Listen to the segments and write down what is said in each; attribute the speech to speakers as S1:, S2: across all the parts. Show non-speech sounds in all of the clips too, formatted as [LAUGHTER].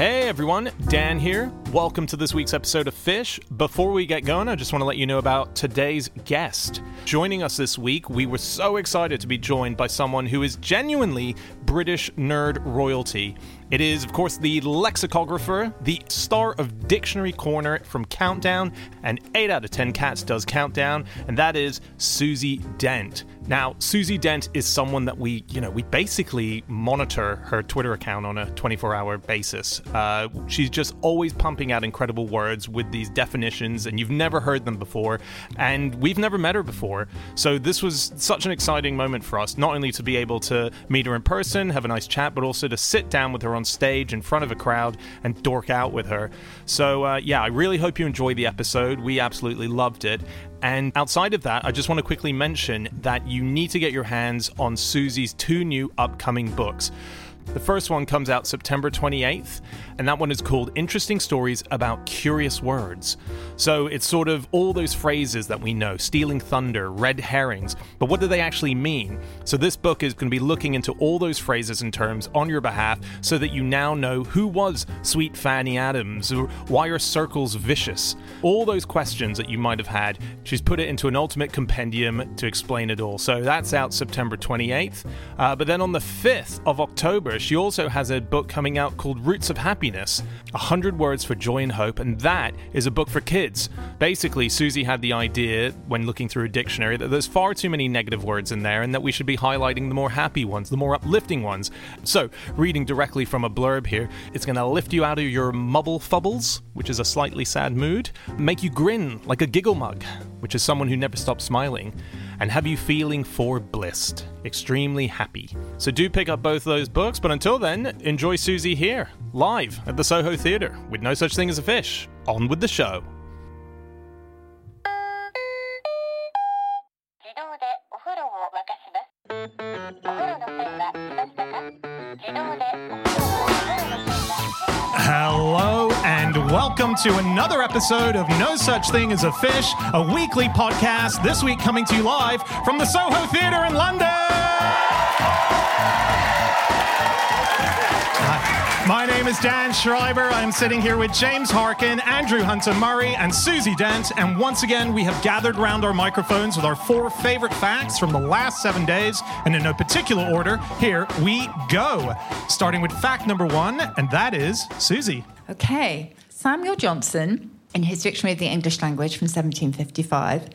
S1: Hey everyone, Dan here. Welcome to this week's episode of Fish. Before we get going, I just want to let you know about today's guest. Joining us this week, we were so excited to be joined by someone who is genuinely British nerd royalty. It is, of course, the lexicographer, the star of Dictionary Corner from Countdown, and 8 out of 10 Cats does Countdown, and that is Susie Dent. Now, Susie Dent is someone that we, you know, we basically monitor her Twitter account on a 24 hour basis. Uh, she's just always pumping out incredible words with these definitions, and you've never heard them before, and we've never met her before. So, this was such an exciting moment for us, not only to be able to meet her in person, have a nice chat, but also to sit down with her on stage in front of a crowd and dork out with her. So, uh, yeah, I really hope you enjoy the episode. We absolutely loved it. And outside of that, I just want to quickly mention that you need to get your hands on Susie's two new upcoming books. The first one comes out September 28th, and that one is called Interesting Stories About Curious Words. So it's sort of all those phrases that we know stealing thunder, red herrings, but what do they actually mean? So this book is going to be looking into all those phrases and terms on your behalf so that you now know who was Sweet Fanny Adams, or why are circles vicious? All those questions that you might have had, she's put it into an ultimate compendium to explain it all. So that's out September 28th. Uh, but then on the 5th of October, she also has a book coming out called Roots of Happiness 100 Words for Joy and Hope, and that is a book for kids. Basically, Susie had the idea when looking through a dictionary that there's far too many negative words in there and that we should be highlighting the more happy ones, the more uplifting ones. So, reading directly from a blurb here, it's going to lift you out of your mubble fubbles, which is a slightly sad mood, make you grin like a giggle mug, which is someone who never stops smiling and have you feeling for blissed, extremely happy. So do pick up both those books, but until then, enjoy Susie here, live at the Soho Theatre, with no such thing as a fish. On with the show. Welcome to another episode of No Such Thing as a Fish, a weekly podcast, this week coming to you live from the Soho Theatre in London. My name is Dan Schreiber. I'm sitting here with James Harkin, Andrew Hunter Murray, and Susie Dent. And once again, we have gathered round our microphones with our four favorite facts from the last seven days. And in no particular order, here we go. Starting with fact number one, and that is Susie.
S2: Okay. Samuel Johnson, in his Dictionary of the English Language from 1755,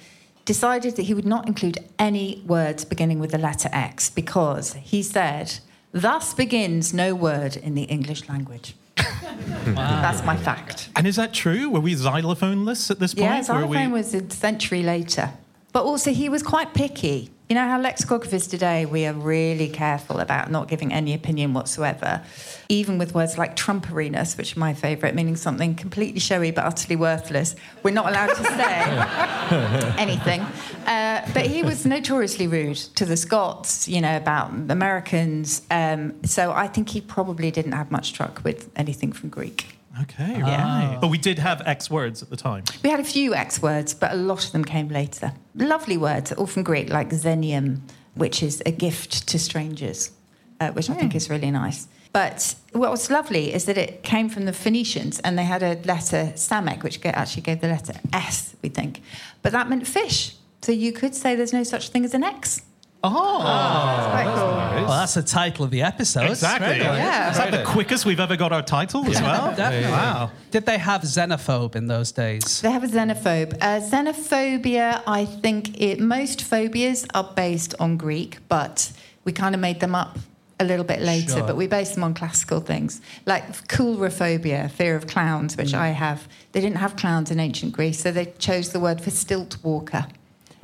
S2: decided that he would not include any words beginning with the letter X because he said, Thus begins no word in the English language. [LAUGHS] That's my fact.
S1: And is that true? Were we xylophoneless at this point?
S2: Yeah, xylophone
S1: we...
S2: was a century later. But also, he was quite picky. You know how lexicographers today, we are really careful about not giving any opinion whatsoever, even with words like trumperiness, which are my favourite, meaning something completely showy but utterly worthless. We're not allowed to say [LAUGHS] anything. Uh, but he was notoriously rude to the Scots, you know, about Americans. Um, so I think he probably didn't have much truck with anything from Greek.
S1: Okay,
S2: Yeah.
S1: right. But we did have X words at the time.
S2: We had a few X words, but a lot of them came later. Lovely words, all from Greek, like xenium, which is a gift to strangers, uh, which I think is really nice. But what was lovely is that it came from the Phoenicians, and they had a letter Samek, which actually gave the letter S, we think. But that meant fish. So you could say there's no such thing as an X.
S1: Oh,
S2: Quite cool.
S3: Well, that's the title of the episode.
S1: exactly.
S2: Yeah.
S1: Is that the quickest we've ever got our title as well? [LAUGHS]
S3: Definitely.
S1: Wow.
S3: Did they have xenophobe in those days?
S2: They have a xenophobe. Uh, xenophobia, I think it, most phobias are based on Greek, but we kind of made them up a little bit later,
S3: Sure.
S2: but we based them on classical things. Like coulrophobia, fear of clowns, which I have. They didn't have clowns in ancient Greece, so they chose the word for stilt walker.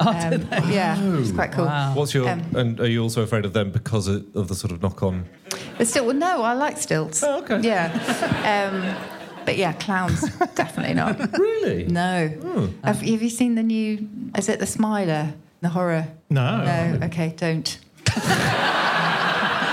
S3: Oh,
S2: Um,
S3: did they?
S2: Yeah, it's quite cool.
S3: Wow.
S4: What's your
S2: Um,
S4: and are you also afraid of them because of, of the sort of knock on?
S2: But still, well, no, I like stilts.
S4: Oh, okay.
S2: Yeah. Um, but yeah, clowns, [LAUGHS] definitely not.
S4: Really?
S2: No.
S4: Hmm.
S2: Have, have you seen the new, is it The Smiler, the horror?
S1: No.
S2: No, okay, don't. [LAUGHS]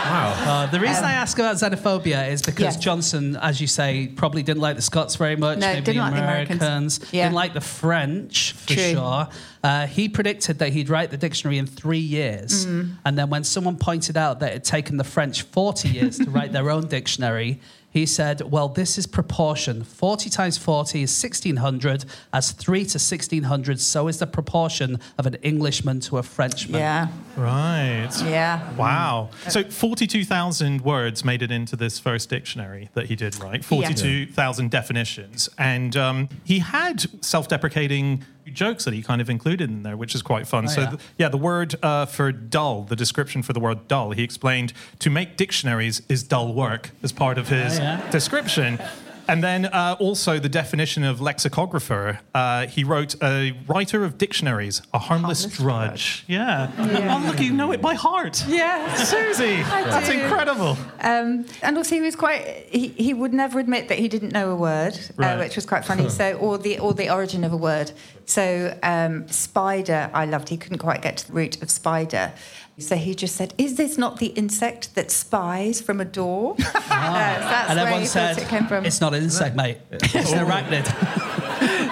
S4: Wow.
S3: Uh, the reason I ask about xenophobia is because
S2: Yeah.
S3: Johnson, as you say, probably didn't like the Scots very much.
S2: No,
S3: maybe
S2: didn't
S3: the
S2: like the Americans. Yeah.
S3: Didn't like the French for
S2: True.
S3: sure. Uh, he predicted that he'd write the dictionary in three years,
S2: Mm.
S3: and then when someone pointed out that it had taken the French forty years to write their own dictionary. He he said, Well, this is proportion. 40 times 40 is 1600. As 3 to 1600, so is the proportion of an Englishman to a Frenchman.
S2: Yeah,
S1: Right.
S2: yeah.
S1: Wow. So 42,000 words made it into this first dictionary that he did, right? 42,000 definitions. And um, he had self deprecating jokes that he kind of included in there, which is quite fun.
S3: Oh,
S1: so,
S3: yeah.
S1: th- yeah, the word uh, for dull, the description for the word dull, he explained to make dictionaries is dull work as part of his
S3: Oh, yeah.
S1: description. And then uh, also the definition of lexicographer. Uh, he wrote a writer of dictionaries, a harmless,
S2: Harmless
S1: drudge. Yeah. Oh, look, you know it by heart.
S2: Yeah.
S1: Susie, that's
S2: do.
S1: incredible.
S2: Um, and also, he was quite. He, he would never admit that he didn't know a word,
S1: Right.
S2: uh, which was quite funny. so, or the or the origin of a word. So, um, spider, I loved. He couldn't quite get to the root of spider. So he just said, "Is this not the insect that spies from a door?" Uh, [LAUGHS] so [LAUGHS] that's
S3: And
S2: where
S3: everyone
S2: he
S3: said,
S2: it came from.
S3: It's not an insect, mate. [LAUGHS] It's an arachnid.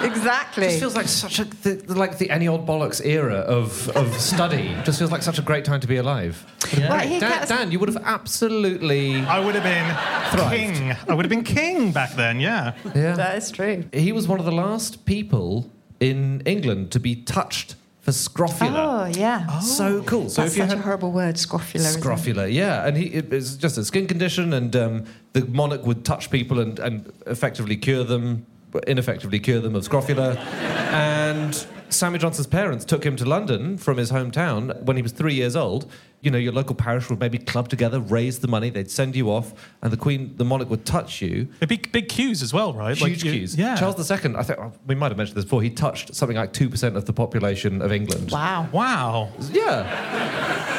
S2: exactly.
S4: Just feels like such a the, like the any old bollocks era of of study. Just feels like such a great time to be alive.
S2: Right, he
S4: Dan,
S2: gets-
S4: Dan, you would have absolutely.
S1: I would have been
S4: Thrived.
S1: king. I would have been king back then, yeah.
S4: Yeah.
S2: that is true.
S4: He was one of the last people in England to be touched for scrofula.
S2: Oh yeah.
S4: So cool. So
S2: That's
S4: if you
S2: such
S4: had
S2: a horrible word, scrofula.
S4: Scrofula, yeah, and he it, it's just a skin condition, and um, the monarch would touch people and, and effectively cure them, ineffectively cure them of scrofula, [LAUGHS] and Sammy Johnson's parents took him to London from his hometown when he was three years old. You know, your local parish would maybe club together, raise the money, they'd send you off, and the Queen, the monarch would touch you.
S1: The big, big queues as well, right?
S4: Huge
S1: you-
S4: queues.
S1: Yeah.
S4: Charles II, I think oh, we might have mentioned this before. He touched something like two percent of the population of England.
S2: Wow.
S1: Wow.
S4: Yeah.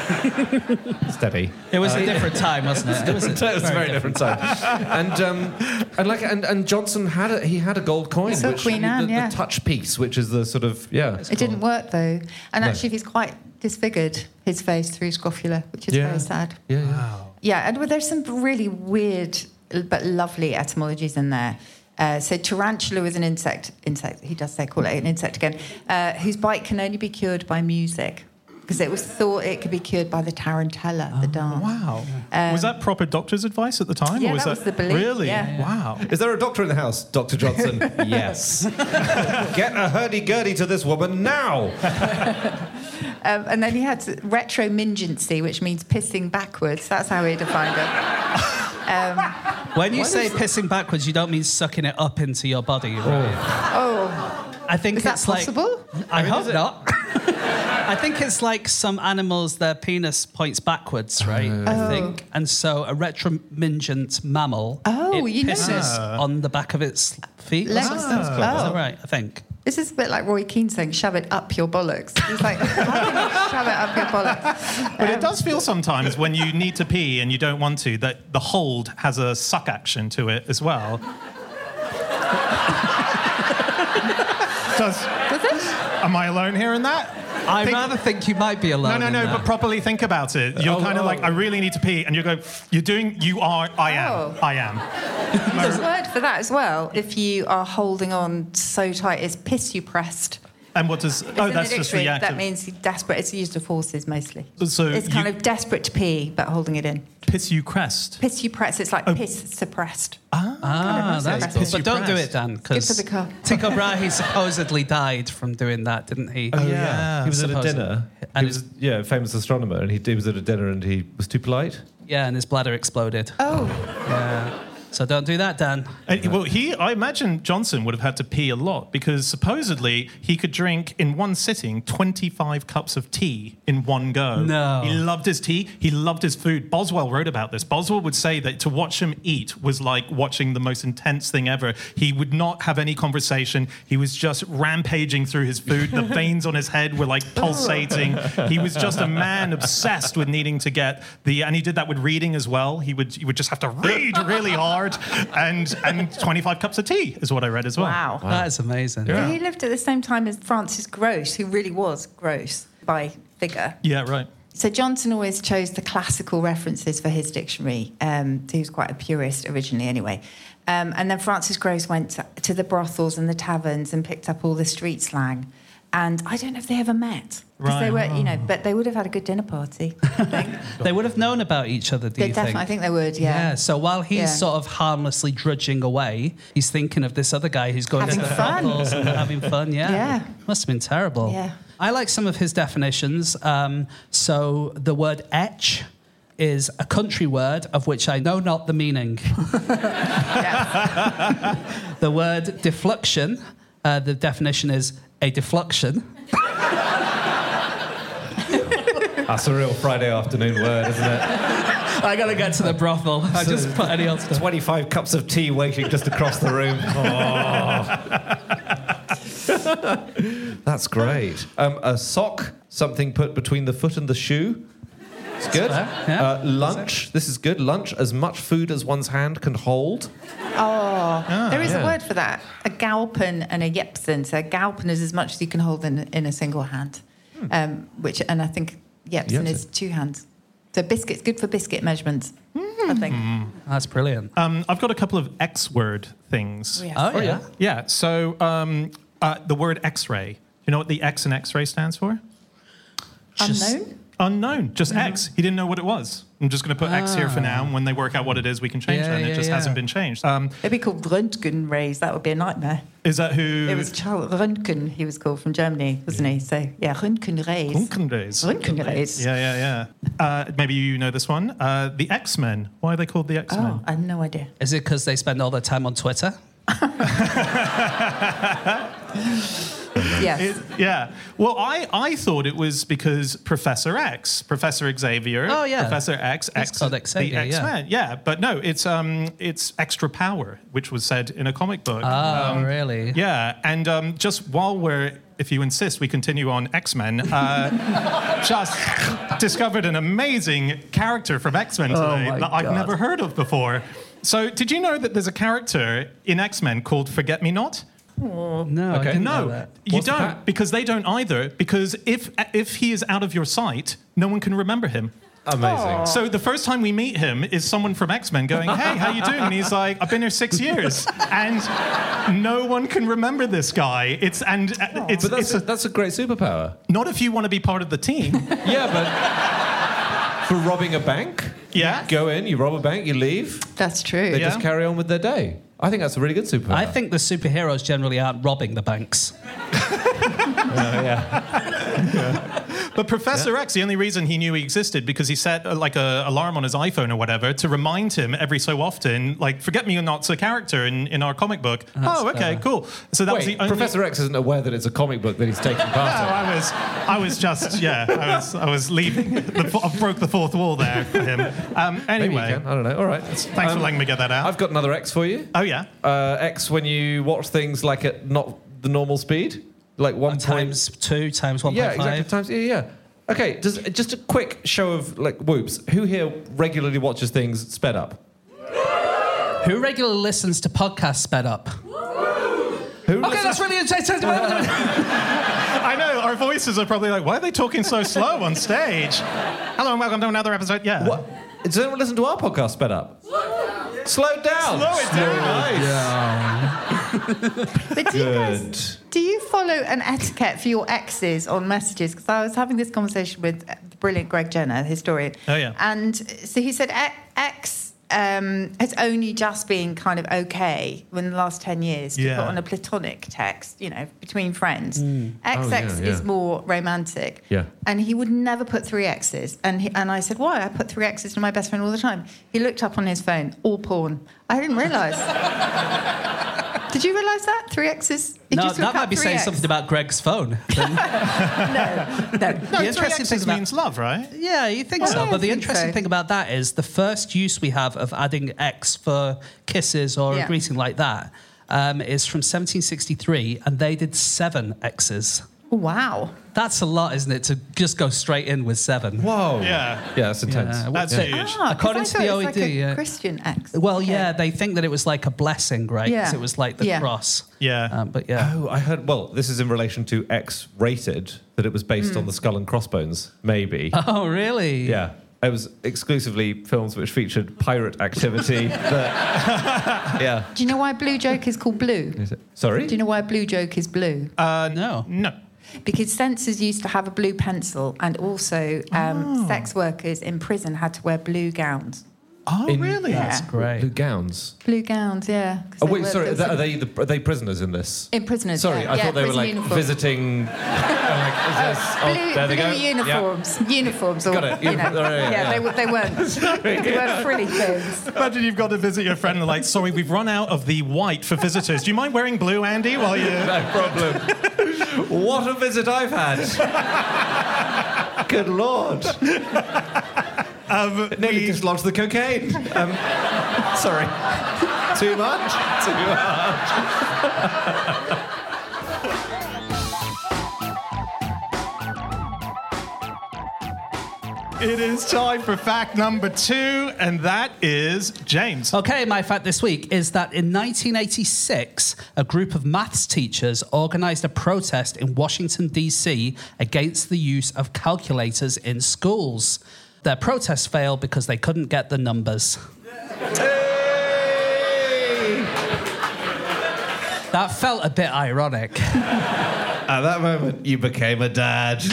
S4: [LAUGHS] Steady.
S3: It was a different time, wasn't it? [LAUGHS] It was a,
S4: it was a very different time. and um, and like and, and Johnson had a, he had a gold coin,
S2: saw
S4: which
S2: Queen Anne,
S4: the,
S2: yeah.
S4: the touch piece, which is the sort of yeah.
S2: It didn't work though, and
S4: No.
S2: actually, he's quite disfigured his face through scrofula, which is
S4: Yeah.
S2: very sad.
S4: Yeah, yeah.
S2: Yeah, and well, there's some really weird but lovely etymologies in there. Uh, so tarantula is an insect. Insect. He does say call it an insect again, uh, whose bite can only be cured by music, because it was thought it could be cured by the tarantella, the dance.
S1: Wow. was that proper doctor's advice at the time?
S2: Um, yeah,
S1: or was
S2: that was the belief,
S1: Really?
S2: yeah.
S1: Wow.
S4: Is there a doctor in the house, Doctor Johnson? [LAUGHS] yes. [LAUGHS] Get a hurdy gurdy to this woman now. [LAUGHS]
S2: Um, and then he had retromingency, which means pissing backwards. That's how he defined it. Um,
S3: When you say pissing backwards, you don't mean sucking it up into your body, right?
S2: oh,
S3: I think
S2: is that
S3: it's
S2: possible?
S3: like. I hope not. [LAUGHS] I think it's like some animals, their penis points backwards, oh. right? I oh. think. And so a retromingent mammal.
S2: Oh,
S3: it
S2: you know
S3: pisses
S2: this.
S3: on the back of its feet. or
S2: Legs.
S3: something. Oh. Is
S2: Oh.
S3: that right? I think.
S2: This is a bit like Roy Keane saying, shove it up your bollocks. He's like, how can you shove it up your bollocks? [LAUGHS]
S1: But it does feel sometimes when you need to pee and you don't want to that the hold has a suck action to it as well. [LAUGHS] does,
S2: Does it?
S1: am I alone here in that?
S3: I
S1: Think-
S3: rather think you might be alone.
S1: No, no,
S3: in
S1: no.
S3: that.
S1: But properly think about it. You're
S4: Oh,
S1: kind of
S4: oh.
S1: like, I really need to pee, and you go, you're doing, you are, I am,
S2: Oh.
S1: I am.
S2: There's a word for that as well. If you are holding on so tight, it's pissupressed.
S1: And what does?
S2: It's
S1: oh, that's just the act
S2: That
S1: of
S2: means desperate. It's used of horses mostly.
S1: So
S2: it's kind
S1: you-
S2: of desperate to pee, but holding it in.
S1: piss you crest.
S2: Pissupressed. It's like
S1: Oh.
S2: piss suppressed.
S3: Ah, that's
S2: Piss
S3: cool.
S1: you
S3: But don't do it, Dan,
S2: Good
S3: because
S2: for the car.
S3: Tycho Brahe [LAUGHS] supposedly died from doing that, didn't he?
S4: Oh,
S1: yeah.
S4: He was at a dinner.
S3: And
S4: he was, yeah, a famous astronomer, and he, he was at a dinner and he was too polite.
S3: Yeah, and his bladder exploded.
S2: Oh,
S3: Yeah. So don't do that, Dan.
S1: And, well, he, I imagine Johnson would have had to pee a lot because supposedly he could drink in one sitting 25 cups of tea in one go.
S3: No.
S1: He loved his tea. He loved his food. Boswell wrote about this. Boswell would say that to watch him eat was like watching the most intense thing ever. He would not have any conversation. He was just rampaging through his food. The [LAUGHS] veins on his head were like pulsating. He was just a man obsessed with needing to get the, and he did that with reading as well. He would, he would just have to read really hard and, and 25 cups of tea is what I read as well.
S2: wow.
S3: That is amazing.
S1: Yeah.
S2: He lived at the same time as Francis Grose, who really was gross by figure.
S1: Yeah, right.
S2: So Johnson always chose the classical references for his dictionary. Um, he was quite a purist originally, anyway. Um, and then Francis Grose went to, to the brothels and the taverns and picked up all the street slang. And I don't know if they ever met. Because they were, you know, but they would have had a good dinner party, I [LAUGHS] think.
S3: They would have known about each other, do
S2: they
S3: you
S2: definitely, I
S3: think?
S2: think they would, yeah.
S3: Yeah, so while he's
S2: Yeah.
S3: sort of harmlessly drudging away, he's thinking of this other guy who's going
S2: Having
S3: to the
S2: fun.
S3: and having fun. Yeah. [LAUGHS]
S2: Yeah.
S3: Must have been terrible.
S2: Yeah.
S3: I like some of his definitions. Um, so the word etch is a country word of which I know not the meaning. [LAUGHS] The word defluxion, uh, the definition is a defluxion.
S4: That's a real Friday afternoon word, isn't it?
S3: I gotta get to the brothel. I just put any stuff.
S4: 25 cups of tea waiting just across the room. Oh. [LAUGHS] That's great. Um, a sock, something put between the foot and the shoe. It's good.
S3: fair, yeah.
S4: Uh, lunch, this is good. Lunch, as much food as one's hand can hold.
S2: Oh, there is
S4: yeah.
S2: a word for that. A gowpen and a yepsen. So a gowpen is as much as you can hold in, in a single hand, um, which, and I think yepsen
S4: Yepsen.
S2: is two hands. So biscuits, good for biscuit measurements, I think.
S3: That's brilliant.
S1: Um, I've got a couple of X word things.
S2: Oh, yes.
S3: Oh, yeah.
S1: Yeah, so um, uh, the word X ray. You know what the X in X ray stands for?
S3: Just-
S2: Unknown?
S1: Unknown, just X. He didn't know what it was. I'm just going to put X here for now. And when they work out what it is, we can change
S3: Yeah,
S1: that. And it just
S3: yeah.
S1: hasn't been changed. Um,
S2: It'd be called Röntgen rays. That would be a nightmare.
S1: is that who?
S2: It was Charles Röntgen, he was called from Germany, wasn't he? So, yeah, Röntgen rays.
S1: Röntgenrays.
S2: Röntgen rays.
S1: Yeah, yeah, yeah. Uh, maybe you know this one. Uh, the X Men. Why are they called the X Men?
S2: Oh, I have no idea.
S3: Is it because they spend all their time on Twitter? [LAUGHS] [LAUGHS]
S2: Yes.
S1: It- yeah. Well, I, I thought it was because Professor X, Professor Xavier,
S3: Oh, yeah.
S1: Professor X,
S3: He's
S1: X,
S3: called
S1: the
S3: Xavier, yeah.
S1: X Men. Yeah. but no, it's um, it's extra power, which was said in a comic book.
S3: Oh,
S1: Um,
S3: really?
S1: Yeah, and um, just while we're, if you insist, we continue on X Men. Uh, [LAUGHS] just discovered an amazing character from X Men today
S2: Oh my
S1: that I've
S2: God.
S1: never heard of before. So, did you know that there's a character in X Men called Forget Me Not?
S3: No, I didn't know
S1: No,
S3: that.
S1: you
S4: What's
S1: don't,
S4: that?
S1: because they don't either. Because if if he is out of your sight, no one can remember him.
S4: Amazing.
S1: So the first time we meet him is someone from X Men going, "Hey, how you doing?" And he's like, "I've been here six years," and no one can remember this guy. It's and uh, it's
S4: But that's
S1: it's
S4: a,
S1: a,
S4: that's a great superpower.
S1: not if you want to be part of the team. [LAUGHS]
S4: Yeah, but for robbing a bank,
S1: Yeah.
S4: go in, you rob a bank, you leave,
S2: That's true.
S4: they
S1: Yeah.
S4: just carry on with their day. I think that's a really good superpower.
S3: I think the superheroes generally aren't robbing the banks. [LAUGHS] [LAUGHS]
S1: But Professor X, the only reason he knew he existed because he set uh, like a alarm on his iPhone or whatever to remind him every so often, like "Forget Me or Not's a character in, in our comic book." oh, okay,
S3: clever.
S1: cool. So that was the only.
S4: Professor X isn't aware that it's a comic book that he's taking part [LAUGHS]
S1: No,
S4: in.
S1: I was, I was just, yeah, I was, I was leaving. The, I broke the fourth wall there for him. Um,
S4: Maybe you
S1: anyway,
S4: can. I don't know. All right.
S1: thanks for letting me get that out.
S4: I've got another X for you.
S1: oh yeah,
S4: Uh, X when you watch things like at not the normal speed, like one point.
S3: Times two, times 1.5.
S4: Yeah, exactly. Times. Yeah, yeah. Okay. Does just a quick show of like whoops. Who here regularly watches things sped up?
S3: Who regularly listens to podcasts sped up?
S4: Who?
S3: Okay, that's really interesting. [LAUGHS]
S1: I know our voices are probably like, why are they talking so slow on stage? Hello and welcome to another episode. Yeah,
S4: What? Does anyone listen to our podcast sped up? Slow down.
S1: Slow it down.
S4: Nice.
S2: But do you guys, do you follow an etiquette for your exes on messages? Because I was having this conversation with the brilliant Greg Jenner, historian.
S1: Oh, yeah.
S2: And so he said e- X um, has only just been kind of okay in the last 10 years to
S1: Yeah.
S2: put on a platonic text, you know, between friends. XX
S4: Oh, yeah,
S2: is
S4: yeah.
S2: more romantic.
S4: Yeah.
S2: And he would never put three X's. And, he, and I said, why? I put three X's to my best friend all the time. He looked up on his phone, all porn. I didn't realise. [LAUGHS] Did you realise that? Three X's? He
S3: No,
S2: just
S3: that might be saying
S2: 3X.
S3: something about Greg's phone. [LAUGHS]
S2: No, no.
S1: No,
S3: The
S1: three
S3: interesting
S1: X's
S3: thing about-
S1: means love, right?
S3: yeah, you think so.
S2: yeah,
S3: But the interesting
S2: so.
S3: thing about that is the first use we have of adding X for kisses or
S2: Yeah.
S3: a greeting like that um, is from 1763, and they did seven X's.
S2: Wow.
S3: That's a lot, isn't it, to just go straight in with seven?
S4: Whoa.
S1: Yeah.
S4: Yeah, that's intense.
S3: Yeah,
S1: That's
S3: Yeah.
S1: huge.
S2: Ah, 'cause
S3: According to the
S2: it was like
S3: OED,
S2: a
S3: yeah.
S2: Christian X.
S3: Well,
S2: Okay.
S3: yeah, they think that it was like a blessing, right? 'Cause
S2: Yeah.
S3: it was like the
S2: Yeah.
S3: cross.
S1: Yeah.
S3: Um, but yeah.
S4: Oh, I heard. Well, this is in relation to X rated, that it was based
S2: Hmm.
S4: on the Skull and Crossbones, maybe. [LAUGHS]
S3: Oh, really?
S4: Yeah. It was exclusively films which featured pirate activity. [LAUGHS] that, [LAUGHS] yeah.
S2: Do you know why Blue Joke is called Blue?
S4: Is it- Sorry?
S2: Do you know why Blue Joke is blue?
S1: Uh,
S3: No.
S1: No.
S2: Because censors used to have a blue pencil, and also um,
S1: Oh.
S2: sex workers in prison had to wear blue gowns.
S1: Oh,
S4: In-
S1: really?
S2: Yeah.
S3: Great.
S4: Blue gowns.
S2: Blue gowns, yeah.
S4: Oh wait,
S2: were-
S4: sorry. Are they the, are they prisoners in this?
S2: in prisoners?
S4: Sorry,
S2: yeah.
S4: I
S2: Yeah,
S4: thought they were like
S2: uniform.
S4: visiting. [LAUGHS] like, is this- oh,
S2: Blue,
S4: there they
S2: blue
S4: go. Yeah.
S2: uniforms, uniforms, or
S4: Got it.
S2: you know,
S4: oh, yeah,
S2: yeah,
S4: yeah.
S2: They, were- they weren't, [LAUGHS] they weren't frilly things.
S1: Imagine you've got to visit your friend and like, sorry, we've run out of the white for visitors. Do you mind wearing blue, Andy, while you? [LAUGHS]
S4: No problem. what a visit I've had. Good lord.
S1: Um,
S4: Nearly
S1: we-
S4: dislodged the cocaine. Um, [LAUGHS] sorry. Too much? Too much.
S1: It is time for fact number two, and that is James.
S3: Okay, my fact this week is that in 1986, a group of maths teachers organized a protest in Washington, D.C. against the use of calculators in schools. Their protest failed because they couldn't get the numbers. That felt a bit ironic. [LAUGHS]
S4: At that moment, you became a dad. [LAUGHS]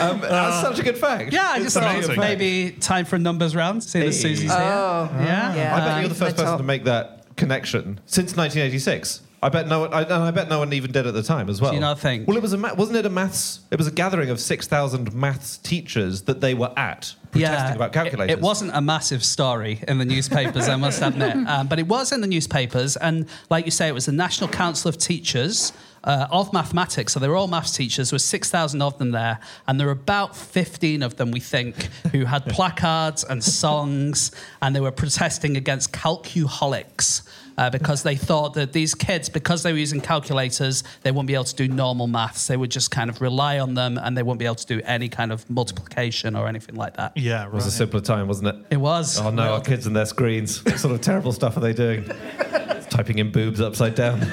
S4: um, that's such a good fact.
S3: Yeah, I just thought
S1: amazing.
S3: maybe time for a numbers round, seeing as
S4: Hey.
S3: Susie's here.
S2: Oh,
S3: Yeah.
S2: yeah.
S4: I bet you're the first
S2: the
S4: person
S2: top.
S4: to make that connection since 1986. I bet no one, I, and I bet no one even did at the time as well.
S3: Do you not think?
S4: Well, it was a ma- wasn't it a maths? It was a gathering of 6,000 maths teachers that they were at protesting about
S3: it-
S4: calculators.
S3: It, wasn't a massive story in the newspapers, I must admit, [LAUGHS] um, but it was in the newspapers, and like you say, it was the National Council of Teachers uh, of Mathematics. So they were all maths teachers. There were six thousand of them there, and there were about fifteen of them, we think, who had [LAUGHS] placards and songs, and they were protesting against calcuholics. Uh, because they thought that these kids, because they were using calculators, they wouldn't be able to do normal maths. They would just kind of rely on them and they wouldn't be able to do any kind of multiplication or anything like that.
S1: Yeah,
S4: It was a simpler time, wasn't it?
S3: It was.
S4: Oh no, our kids and their screens. What sort of terrible stuff are they doing? [LAUGHS] Typing in boobs upside down. [LAUGHS]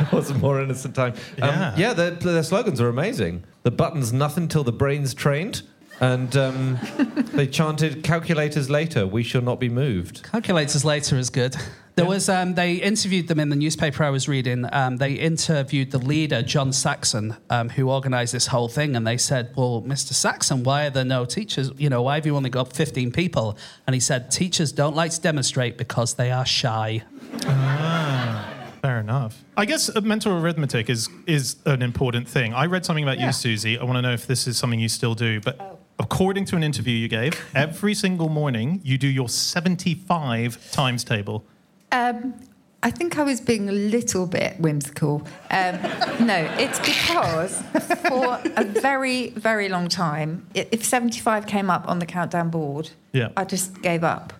S4: it was a more innocent time? Um,
S1: Yeah.
S4: yeah, their, their slogans are amazing. The button's nothing till the brain's trained. And um, [LAUGHS] they chanted, calculators later, we shall not be moved.
S3: Calculators later is good. There was um, they interviewed them in the newspaper I was reading. Um, they interviewed the leader John Saxon, um, who organised this whole thing, and they said, "Well, Mr. Saxon, why are there no teachers? You know, why have you only got 15 people?" And he said, "Teachers don't like to demonstrate because they are shy." Ah.
S1: Fair enough. I guess uh, mental arithmetic is is an important thing. I read something about
S2: Yeah.
S1: you, Susie. I want to know if this is something you still do. But according to an interview you gave, every single morning you do your 75 times table.
S2: Um, I think I was being a little bit whimsical. Um, no, it's because for a very, very long time, if 75 came up on the countdown board,
S1: Yeah.
S2: I just gave up.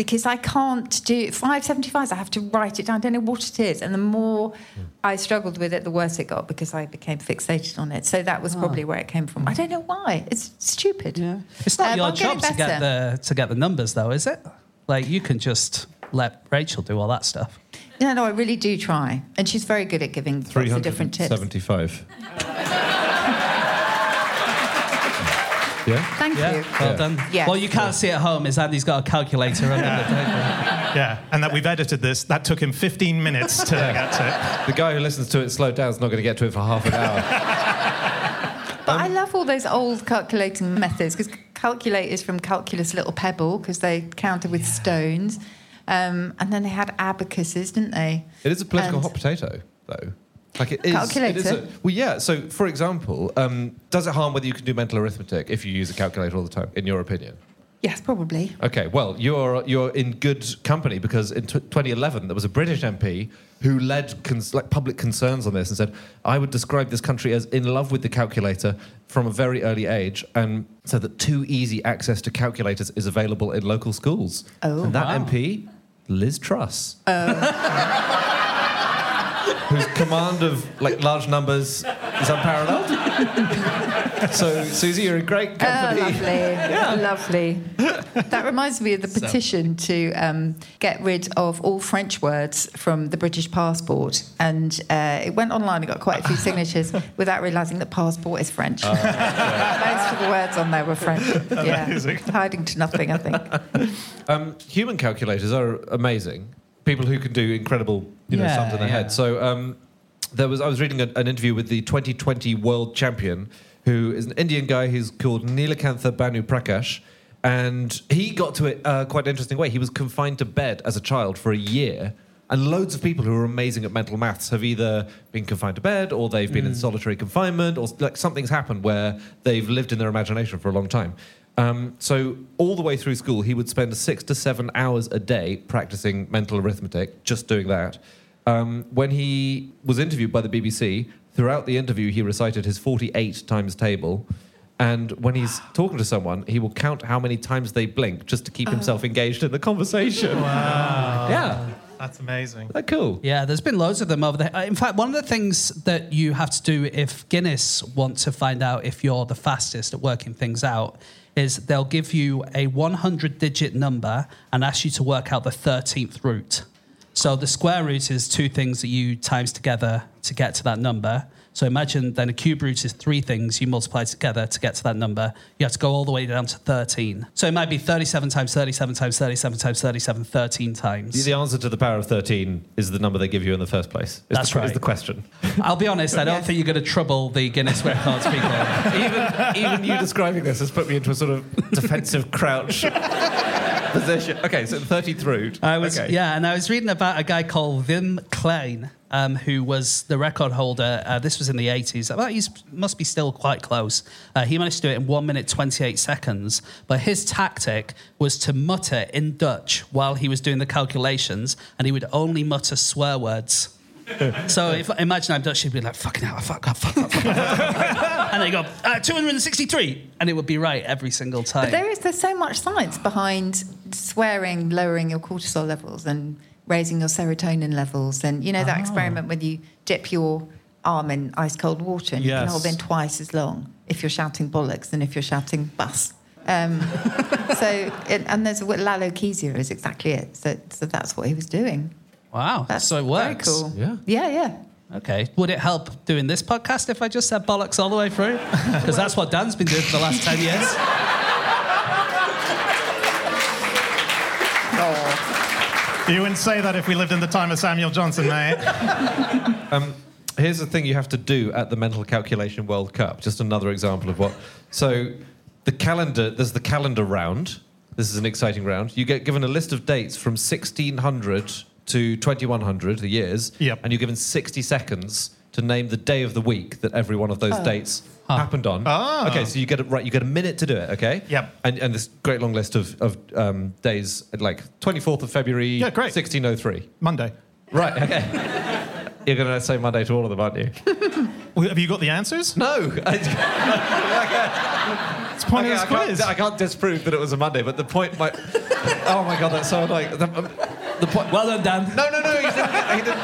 S2: Because I can't do 575s, I have to write it down. I don't know what it is. And the more I struggled with it, the worse it got because I became fixated on it. So that was probably where it came from. I don't know why. It's stupid.
S3: It's not
S2: Um,
S3: your
S2: I'm
S3: job to get the to get the numbers, though, is it? Like you can just let Rachel do all that stuff.
S2: No, no, I really do try. And she's very good at giving lots of different tips.
S4: 375. [LAUGHS] yeah?
S2: Thank
S3: Yeah,
S2: you.
S3: well
S4: Yeah.
S3: done.
S2: Yeah.
S3: Well, you can't see at home is Andy's got a calculator under the table.
S1: Yeah, and that we've edited this. That took him 15 minutes to get to it.
S4: The guy who listens to it slowed down is not going to get to it for half an hour. [LAUGHS]
S2: But
S4: Um,
S2: I love all those old calculating methods because calculators from Calculus Little Pebble because they counted with stones. Um, and then they had abacuses, didn't they?
S4: It is a political
S2: And-
S4: hot potato, though. Like it is.
S2: Calculator?
S4: It is a, well, yeah. So, for example, um, does it harm whether you can do mental arithmetic if you use a calculator all the time? In your opinion?
S2: Yes, probably.
S4: Okay. Well, you're you're in good company because in t- 2011 there was a British MP who led cons- like public concerns on this and said I would describe this country as in love with the calculator from a very early age, and said that too easy access to calculators is available in local schools.
S2: Oh,
S4: and that
S3: wow.
S4: MP, Liz Truss. [LAUGHS] whose command of like large numbers is unparalleled. so, Susie, you're a great
S2: Oh,
S4: company.
S2: lovely. [LAUGHS] Lovely. That reminds me of the petition to um, get rid of all French words from the British passport. And uh, it went online and got quite a few [LAUGHS] signatures without realising that passport is French.
S4: Oh,
S2: Most of the words on there were French. Yeah. Hiding to nothing, I think. [LAUGHS]
S4: Um, human calculators are amazing. People who can do incredible, you know,
S3: Yeah,
S4: sums in their
S3: yeah.
S4: head. So um, there was I was reading a, an interview with the 2020 world champion, who is an Indian guy who's called Neelakantha Bhanu Prakash, and he got to it uh, quite an interesting way. He was confined to bed as a child for a year. And loads of people who are amazing at mental maths have either been confined to bed or they've been in solitary confinement or like something's happened where they've lived in their imagination for a long time. Um, so all the way through school, he would spend six to seven hours a day practicing mental arithmetic, just doing that. Um, when he was interviewed by the BBC, throughout the interview, he recited his 48 times table. And when he's talking to someone, he will count how many times they blink just to keep himself engaged in the conversation. Wow. [LAUGHS] Yeah.
S1: That's amazing.
S4: Isn't that cool?
S3: Yeah, there's been loads of them over there. Uh, In fact, one of the things that you have to do if Guinness want to find out if you're the fastest at working things out is they'll give you a 100 digit number and ask you to work out the 13th root. So the square root is two things that you times together to get to that number. So imagine then a cube root is three things you multiply together to get to that number. You have to go all the way down to 13. So it might be 37 times 37 times 37 times 37, 13 times.
S4: The answer to the power of 13 is the number they give you in the first place. Is
S3: That's
S4: the, Is the question. [LAUGHS]
S3: I'll be honest, I don't think you're going to trouble the Guinness Records [LAUGHS] people.
S4: even, even you describing this has put me into a sort of defensive crouch [LAUGHS] position. Okay, so 13th root.
S3: I was,
S4: okay.
S3: yeah, and I was reading about a guy called Wim Klein, um, who was the record holder. Uh, this was in the 80s. Well, he must be still quite close. Uh, he managed to do it in one minute 28 seconds. But his tactic was to mutter in Dutch while he was doing the calculations, and he would only mutter swear words. [LAUGHS] So if imagine I'm Dutch, he'd be like, "Fucking hell, fuck, fuck, fuck, fuck, fuck, [LAUGHS] fuck." and they go, uh, "263," and it would be right every single time.
S2: But there is there's so much science behind swearing, lowering your cortisol levels and raising your serotonin levels, and you know that experiment when you dip your arm in ice cold water and you can hold in twice as long if you're shouting bollocks than if you're shouting bus. Um, [LAUGHS] so it, and there's what Lalochezia is exactly it. So, so that's what he was doing.
S3: wow,
S2: That's
S3: so it works.
S2: Very cool.
S4: Yeah.
S2: Yeah, yeah.
S3: Okay. Would it help doing this podcast if I just said bollocks all the way through? [LAUGHS] Because that's what Dan's been doing for the last 10 years. [LAUGHS]
S1: You wouldn't say that if we lived in the time of Samuel Johnson, [LAUGHS] mate.
S4: Um, here's the thing you have to do at the Mental Calculation World Cup. Just another example of what. So, the calendar, there's the calendar round. This is an exciting round. You get given a list of dates from 1600 to 2100, the years.
S1: Yep.
S4: And you're given 60 seconds to name the day of the week that every one of those oh. dates happened on.
S1: Ah.
S4: Okay, so you get it right. You get a minute to do it. Okay.
S1: Yep.
S4: And, and this great long list of, of um, days, like 24th of February,
S1: Yeah, great.
S4: 1603.
S1: Monday.
S4: Right. Okay. [LAUGHS] You're going to say Monday to all of them, aren't you? [LAUGHS]
S1: Well, Have you got the answers?
S4: No. [LAUGHS]
S1: It's the point
S4: okay,
S1: of
S4: I,
S1: this
S4: can't. I can't disprove that it was a Monday, but the point might. oh my god, that's so like the, um, the point.
S3: Well done, Dan.
S4: No, no, no. He, didn't, he, didn't,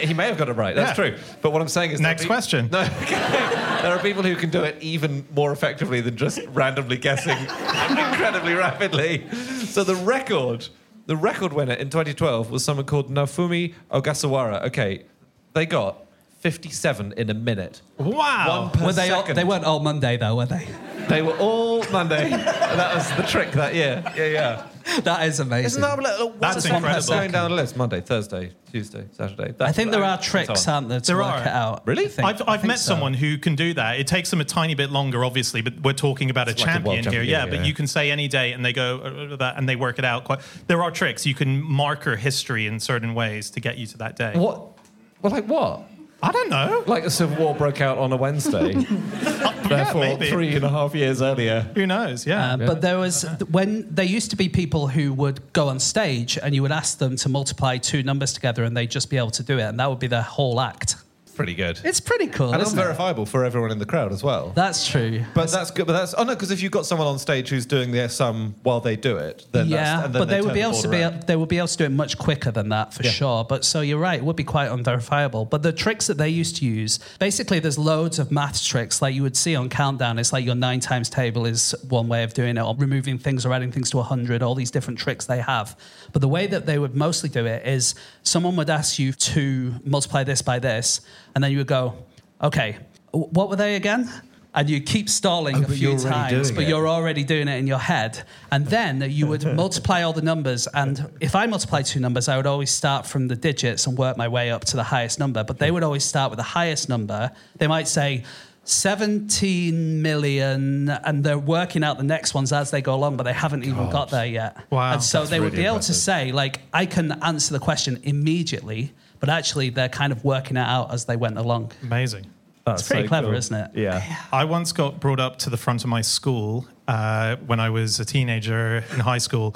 S4: [LAUGHS] he may have got it right. That's
S1: Yeah.
S4: true. But what I'm saying is,
S1: Next
S4: pe-
S1: question. [LAUGHS]
S4: No, there are people who can do it even more effectively than just randomly guessing [LAUGHS] incredibly rapidly. So the record, the record winner in 2012 was someone called Naofumi Ogasawara. Okay, they got 57 in a minute.
S1: Wow.
S4: One per
S3: Were they, all, they weren't all Monday, though, were they?
S4: They were all Monday. [LAUGHS] that was the trick that year. Yeah, yeah.
S3: That is amazing.
S4: Isn't that a little,
S1: That's
S4: what's-
S1: incredible.
S4: Going down the list: Monday, Thursday, Tuesday, Saturday.
S3: I think there are tricks, aren't there, to
S1: There
S3: work
S1: are.
S3: it out?
S4: Really?
S3: I think-
S1: I've,
S3: I
S1: I've
S3: think
S1: met
S3: so.
S1: someone who can do that. It takes them a tiny bit longer, obviously, but we're talking about
S4: It's
S1: a
S4: like a
S1: champion here. Yeah,
S4: yeah,
S1: but you can say any day, and they go uh, that and they work it out. Quite. There are tricks. You can marker history in certain ways to get you to that day.
S4: What? Well, like what?
S1: I don't know.
S4: Like the Civil War broke out on a Wednesday. [LAUGHS] Therefore,
S1: maybe.
S4: three and a half years earlier.
S1: Who knows? Yeah.
S3: Um, But there was when there used to be people who would go on stage and you would ask them to multiply two numbers together and they'd just be able to do it, and that would be their whole act.
S4: Pretty good.
S3: It's pretty cool.
S4: and
S3: isn't it?
S4: unverifiable for everyone in the crowd as well.
S3: That's true.
S4: But that's good. But that's oh no, because if you've got someone on stage who's doing their sum while they do it, then
S3: yeah,
S4: that's, and then
S3: but they, would
S4: turn
S3: be
S4: the
S3: able
S4: board
S3: to be
S4: around.
S3: they would be able to do it much quicker than that for
S4: Yeah.
S3: sure. But so you're right, it would be quite unverifiable. But the tricks that they used to use, basically, there's loads of maths tricks like you would see on Countdown. It's like your nine times table is one way of doing it, or removing things or adding things to a hundred. All these different tricks they have. But the way that they would mostly do it is someone would ask you to multiply this by this, and then you would go, okay, what were they again? and you keep stalling
S4: Oh,
S3: a few times, but
S4: it.
S3: you're already doing it in your head. And then you would [LAUGHS] multiply all the numbers. And if I multiply two numbers, I would always start from the digits and work my way up to the highest number. But they would always start with the highest number. They might say, 17 million, and they're working out the next ones as they go along, but they haven't even got there yet.
S1: Wow.
S3: And so
S4: That's
S3: they would
S4: really
S3: be able
S4: impressive.
S3: to say, like, I can answer the question immediately, but actually they're kind of working it out as they went along.
S1: Amazing.
S4: That's
S3: It's pretty
S4: so
S3: clever,
S4: cool.
S3: isn't it?
S4: Yeah.
S1: I once got brought up to the front of my school uh, when I was a teenager in high school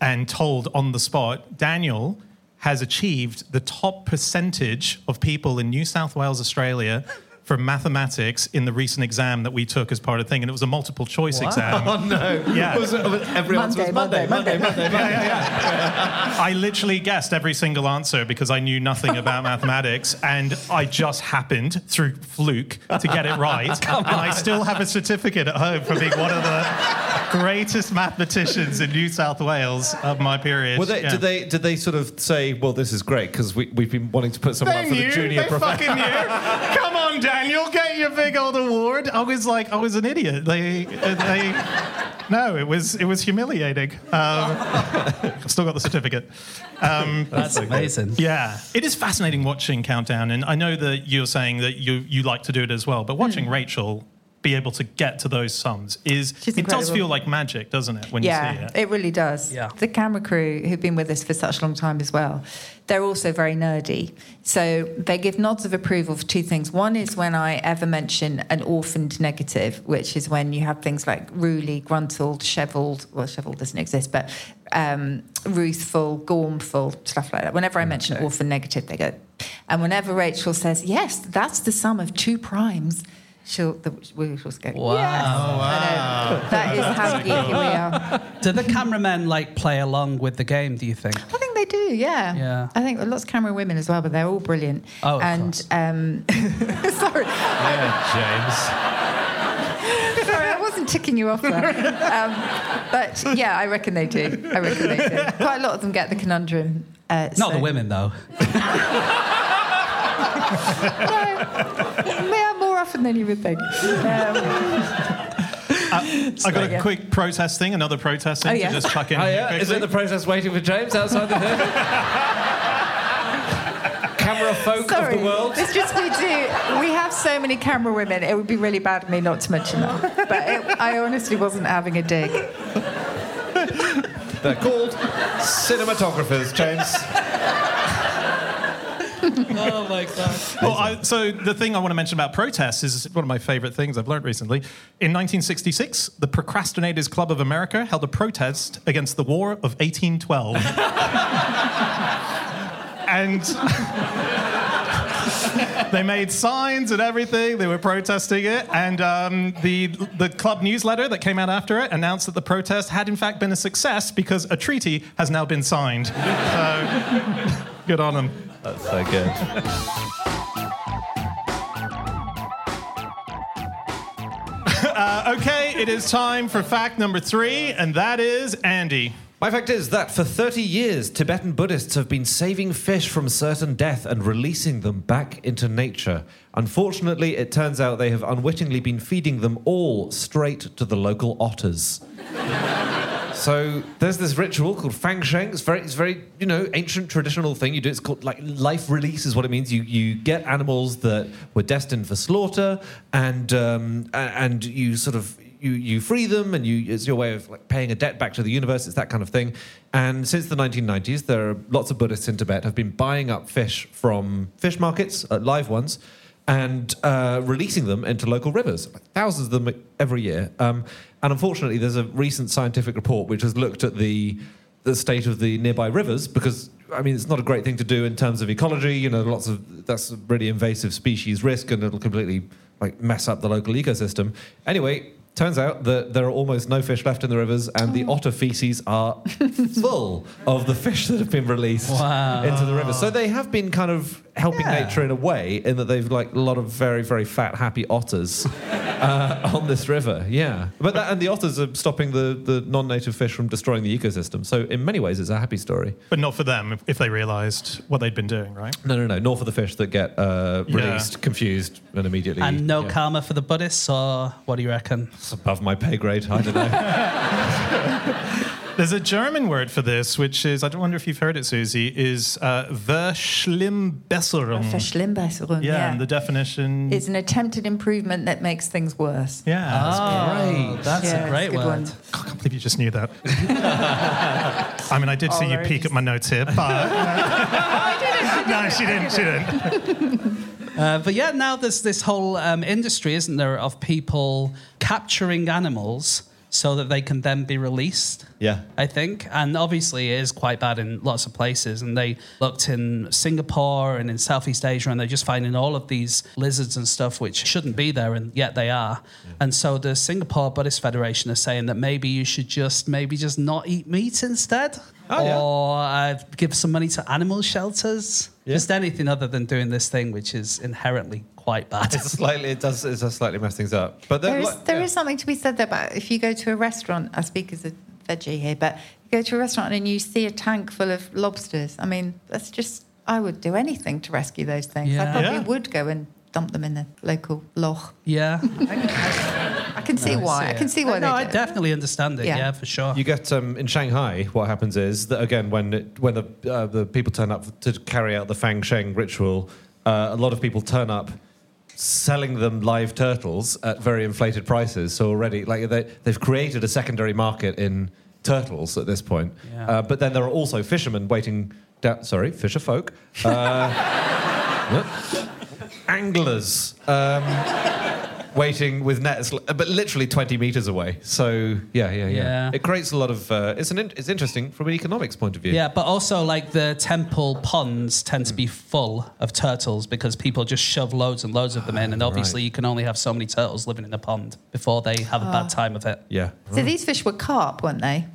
S1: and told on the spot, Daniel has achieved the top percentage of people in New South Wales, Australia. For mathematics in the recent exam that we took as part of the thing, and it was a multiple choice exam. [LAUGHS]
S4: Oh no!
S1: Yeah.
S4: Was it- was every answer was Monday, Monday, Monday, Monday.
S1: I literally guessed every single answer because I knew nothing about mathematics, and I just happened through fluke to get it right. [LAUGHS] and I still have a certificate at home for being one of the greatest mathematicians in New South Wales of my period.
S4: Well, they,
S1: Yeah.
S4: did they did they sort of say, "Well, this is great because we, we've been wanting to put someone
S1: They
S4: up for
S1: knew.
S4: the junior
S1: they
S4: professor."
S1: fucking knew. [LAUGHS] Come on, Daniel, get your big old award. I was like, I was an idiot. They, they. No, it was it was humiliating. Um, I've still got the certificate. Um,
S3: That's amazing.
S1: Yeah, it is fascinating watching Countdown, and I know that you're saying that you you like to do it as well. But watching Rachel be able to get to those sums is
S2: She's
S1: it does feel like magic, doesn't it? When you see
S2: Yeah,
S1: it.
S2: it really does.
S3: Yeah.
S2: The camera crew who've been with us for such a long time as well, they're also very nerdy. So they give nods of approval for two things. One is when I ever mention an orphaned negative, which is when you have things like Ruley, Gruntled, Shevelled, well, Shevelled doesn't exist, but um, Ruthful, Gormful, stuff like that. Whenever I mention orphan negative, they go. And whenever Rachel says, yes, that's the sum of two primes, she'll, the, we'll just go,
S3: Wow.
S2: yes. I know. That is how geeky we are.
S3: Do the cameramen like play along with the game? Do you think?
S2: I think they do, yeah.
S3: Yeah.
S2: I think lots of camera women as well, but they're all brilliant.
S3: Oh, of
S2: and
S3: course.
S2: um, [LAUGHS] sorry,
S4: Yeah, James.
S2: sorry, I wasn't ticking you off there. Um, but yeah, I reckon they do. I reckon they do. Quite a lot of them get the conundrum. Uh,
S3: Not
S2: so-
S3: the women, though. [LAUGHS]
S2: Yeah, more often than you would think. Um, [LAUGHS]
S1: I got a
S2: yeah.
S1: quick protest thing, another protest thing
S2: Oh, yeah.
S1: to just chuck in. [LAUGHS]
S4: Oh yeah, is
S1: quickly.
S4: it the process waiting for James outside the thing? [LAUGHS] Camera folk
S2: sorry,
S4: of the world.
S2: it's just we do. We have so many camera women. It would be really bad of me not to mention them. But it, I honestly wasn't having a dig.
S4: They're called cinematographers, James.
S3: Oh my god.
S1: Well, I, so the thing I want to mention about protests is one of my favorite things I've learned recently. In 1966, the Procrastinators Club of America held a protest against the War of 1812. [LAUGHS] and [LAUGHS] they made signs and everything. They were protesting it, and um, the the club newsletter that came out after it announced that the protest had in fact been a success because a treaty has now been signed. So good on them.
S4: That's so good. [LAUGHS]
S1: Uh, okay, it is time for fact number three, and that is Andy.
S4: My fact is that for 30 years, Tibetan Buddhists have been saving fish from certain death and releasing them back into nature. Unfortunately, it turns out they have unwittingly been feeding them all straight to the local otters. [LAUGHS] So there's this ritual called Fang Sheng. It's very, it's very, you know, ancient traditional thing you do. It's called like life release is what it means. You you get animals that were destined for slaughter, and um, and you sort of you you free them, and you it's your way of like paying a debt back to the universe. It's that kind of thing. And since the 1990s, there are lots of Buddhists in Tibet have been buying up fish from fish markets, uh, live ones, and uh, releasing them into local rivers, thousands of them every year. Um, and unfortunately, there's a recent scientific report which has looked at the the state of the nearby rivers because I mean it's not a great thing to do in terms of ecology. You know, lots of that's really invasive species risk, and it'll completely like mess up the local ecosystem. Anyway. Turns out that there are almost no fish left in the rivers, and the otter feces are [LAUGHS] full of the fish that have been released
S3: Wow.
S4: into the river. So they have been kind of helping
S2: Yeah.
S4: nature in a way, in that they've like a lot of very, very fat, happy otters [LAUGHS] uh, on this river. Yeah, but that, and the otters are stopping the, the non-native fish from destroying the ecosystem. So in many ways, it's a happy story.
S1: But not for them if, if they realised what they'd been doing, right?
S4: No, no, no. Nor for the fish that get uh,
S1: Yeah.
S4: released, confused, and immediately.
S3: And no
S4: yeah.
S3: karma for the Buddhists, or what do you reckon?
S4: It's above my pay grade. I don't know. [LAUGHS] [LAUGHS]
S1: There's a German word for this, which is, I don't wonder if you've heard it, Susie, is uh, Verschlimmbesserung.
S2: Verschlimmbesserung,
S1: Yeah,
S2: yeah.
S1: and the definition.
S2: It's an attempted improvement that makes things worse.
S1: yeah. that's
S3: Oh,
S4: great.
S3: That's
S2: Yeah,
S3: a
S2: it's
S3: great
S2: a good
S3: word.
S2: one.
S1: God, I can't believe you just knew that. [LAUGHS] I mean, I did see you
S2: Already.
S1: peek at my notes here, but. no, she didn't. She didn't.
S3: Uh, but yeah, now there's this whole um, industry, isn't there, of people capturing animals so that they can then be released.
S4: Yeah.
S3: I think. And obviously, it is quite bad in lots of places. And they looked in Singapore and in Southeast Asia, and they're just finding all of these lizards and stuff which shouldn't be there, and yet they are. And so the Singapore Buddhist Federation is saying that maybe you should just maybe just not eat meat instead,
S4: Oh, yeah.
S3: or uh, give some money to animal shelters.
S4: Yeah.
S3: Just anything other than doing this thing, which is inherently quite bad.
S4: It's slightly, it does, it does slightly mess things up. But
S2: There
S4: then, like-
S2: there
S4: yeah.
S2: is something to be said there about if you go to a restaurant, I speak as a veggie here, but you go to a restaurant and you see a tank full of lobsters. I mean, that's just, I would do anything to rescue those things.
S3: Yeah.
S2: I probably
S1: Yeah.
S2: would go and dump them in the local loch.
S3: yeah. [LAUGHS]
S2: I can see
S3: No,
S2: why. I
S3: it.
S2: can see why
S3: no, I
S2: they do it.
S3: definitely understand it.
S2: Yeah.
S3: Yeah, for sure.
S4: You get um, in Shanghai. What happens is that again, when it, when the uh, the people turn up to carry out the Fang Sheng ritual, uh, a lot of people turn up selling them live turtles at very inflated prices. So already, like they, they've created a secondary market in turtles at this point.
S3: Yeah.
S4: Uh, but then there are also fishermen waiting. Down, sorry, fisher folk. Uh, [LAUGHS] anglers. Um, waiting with nets, but literally 20 meters away. So yeah, yeah, yeah.
S3: Yeah.
S4: It creates a lot of. Uh, it's an. In, it's interesting from an economics point of view.
S3: Yeah, but also like the temple ponds tend to be full of turtles because people just shove loads and loads of them in, and obviously
S4: Right.
S3: you can only have so many turtles living in a pond before they have a
S2: Ah.
S3: bad time of it.
S4: Yeah.
S2: So these fish were carp, weren't they?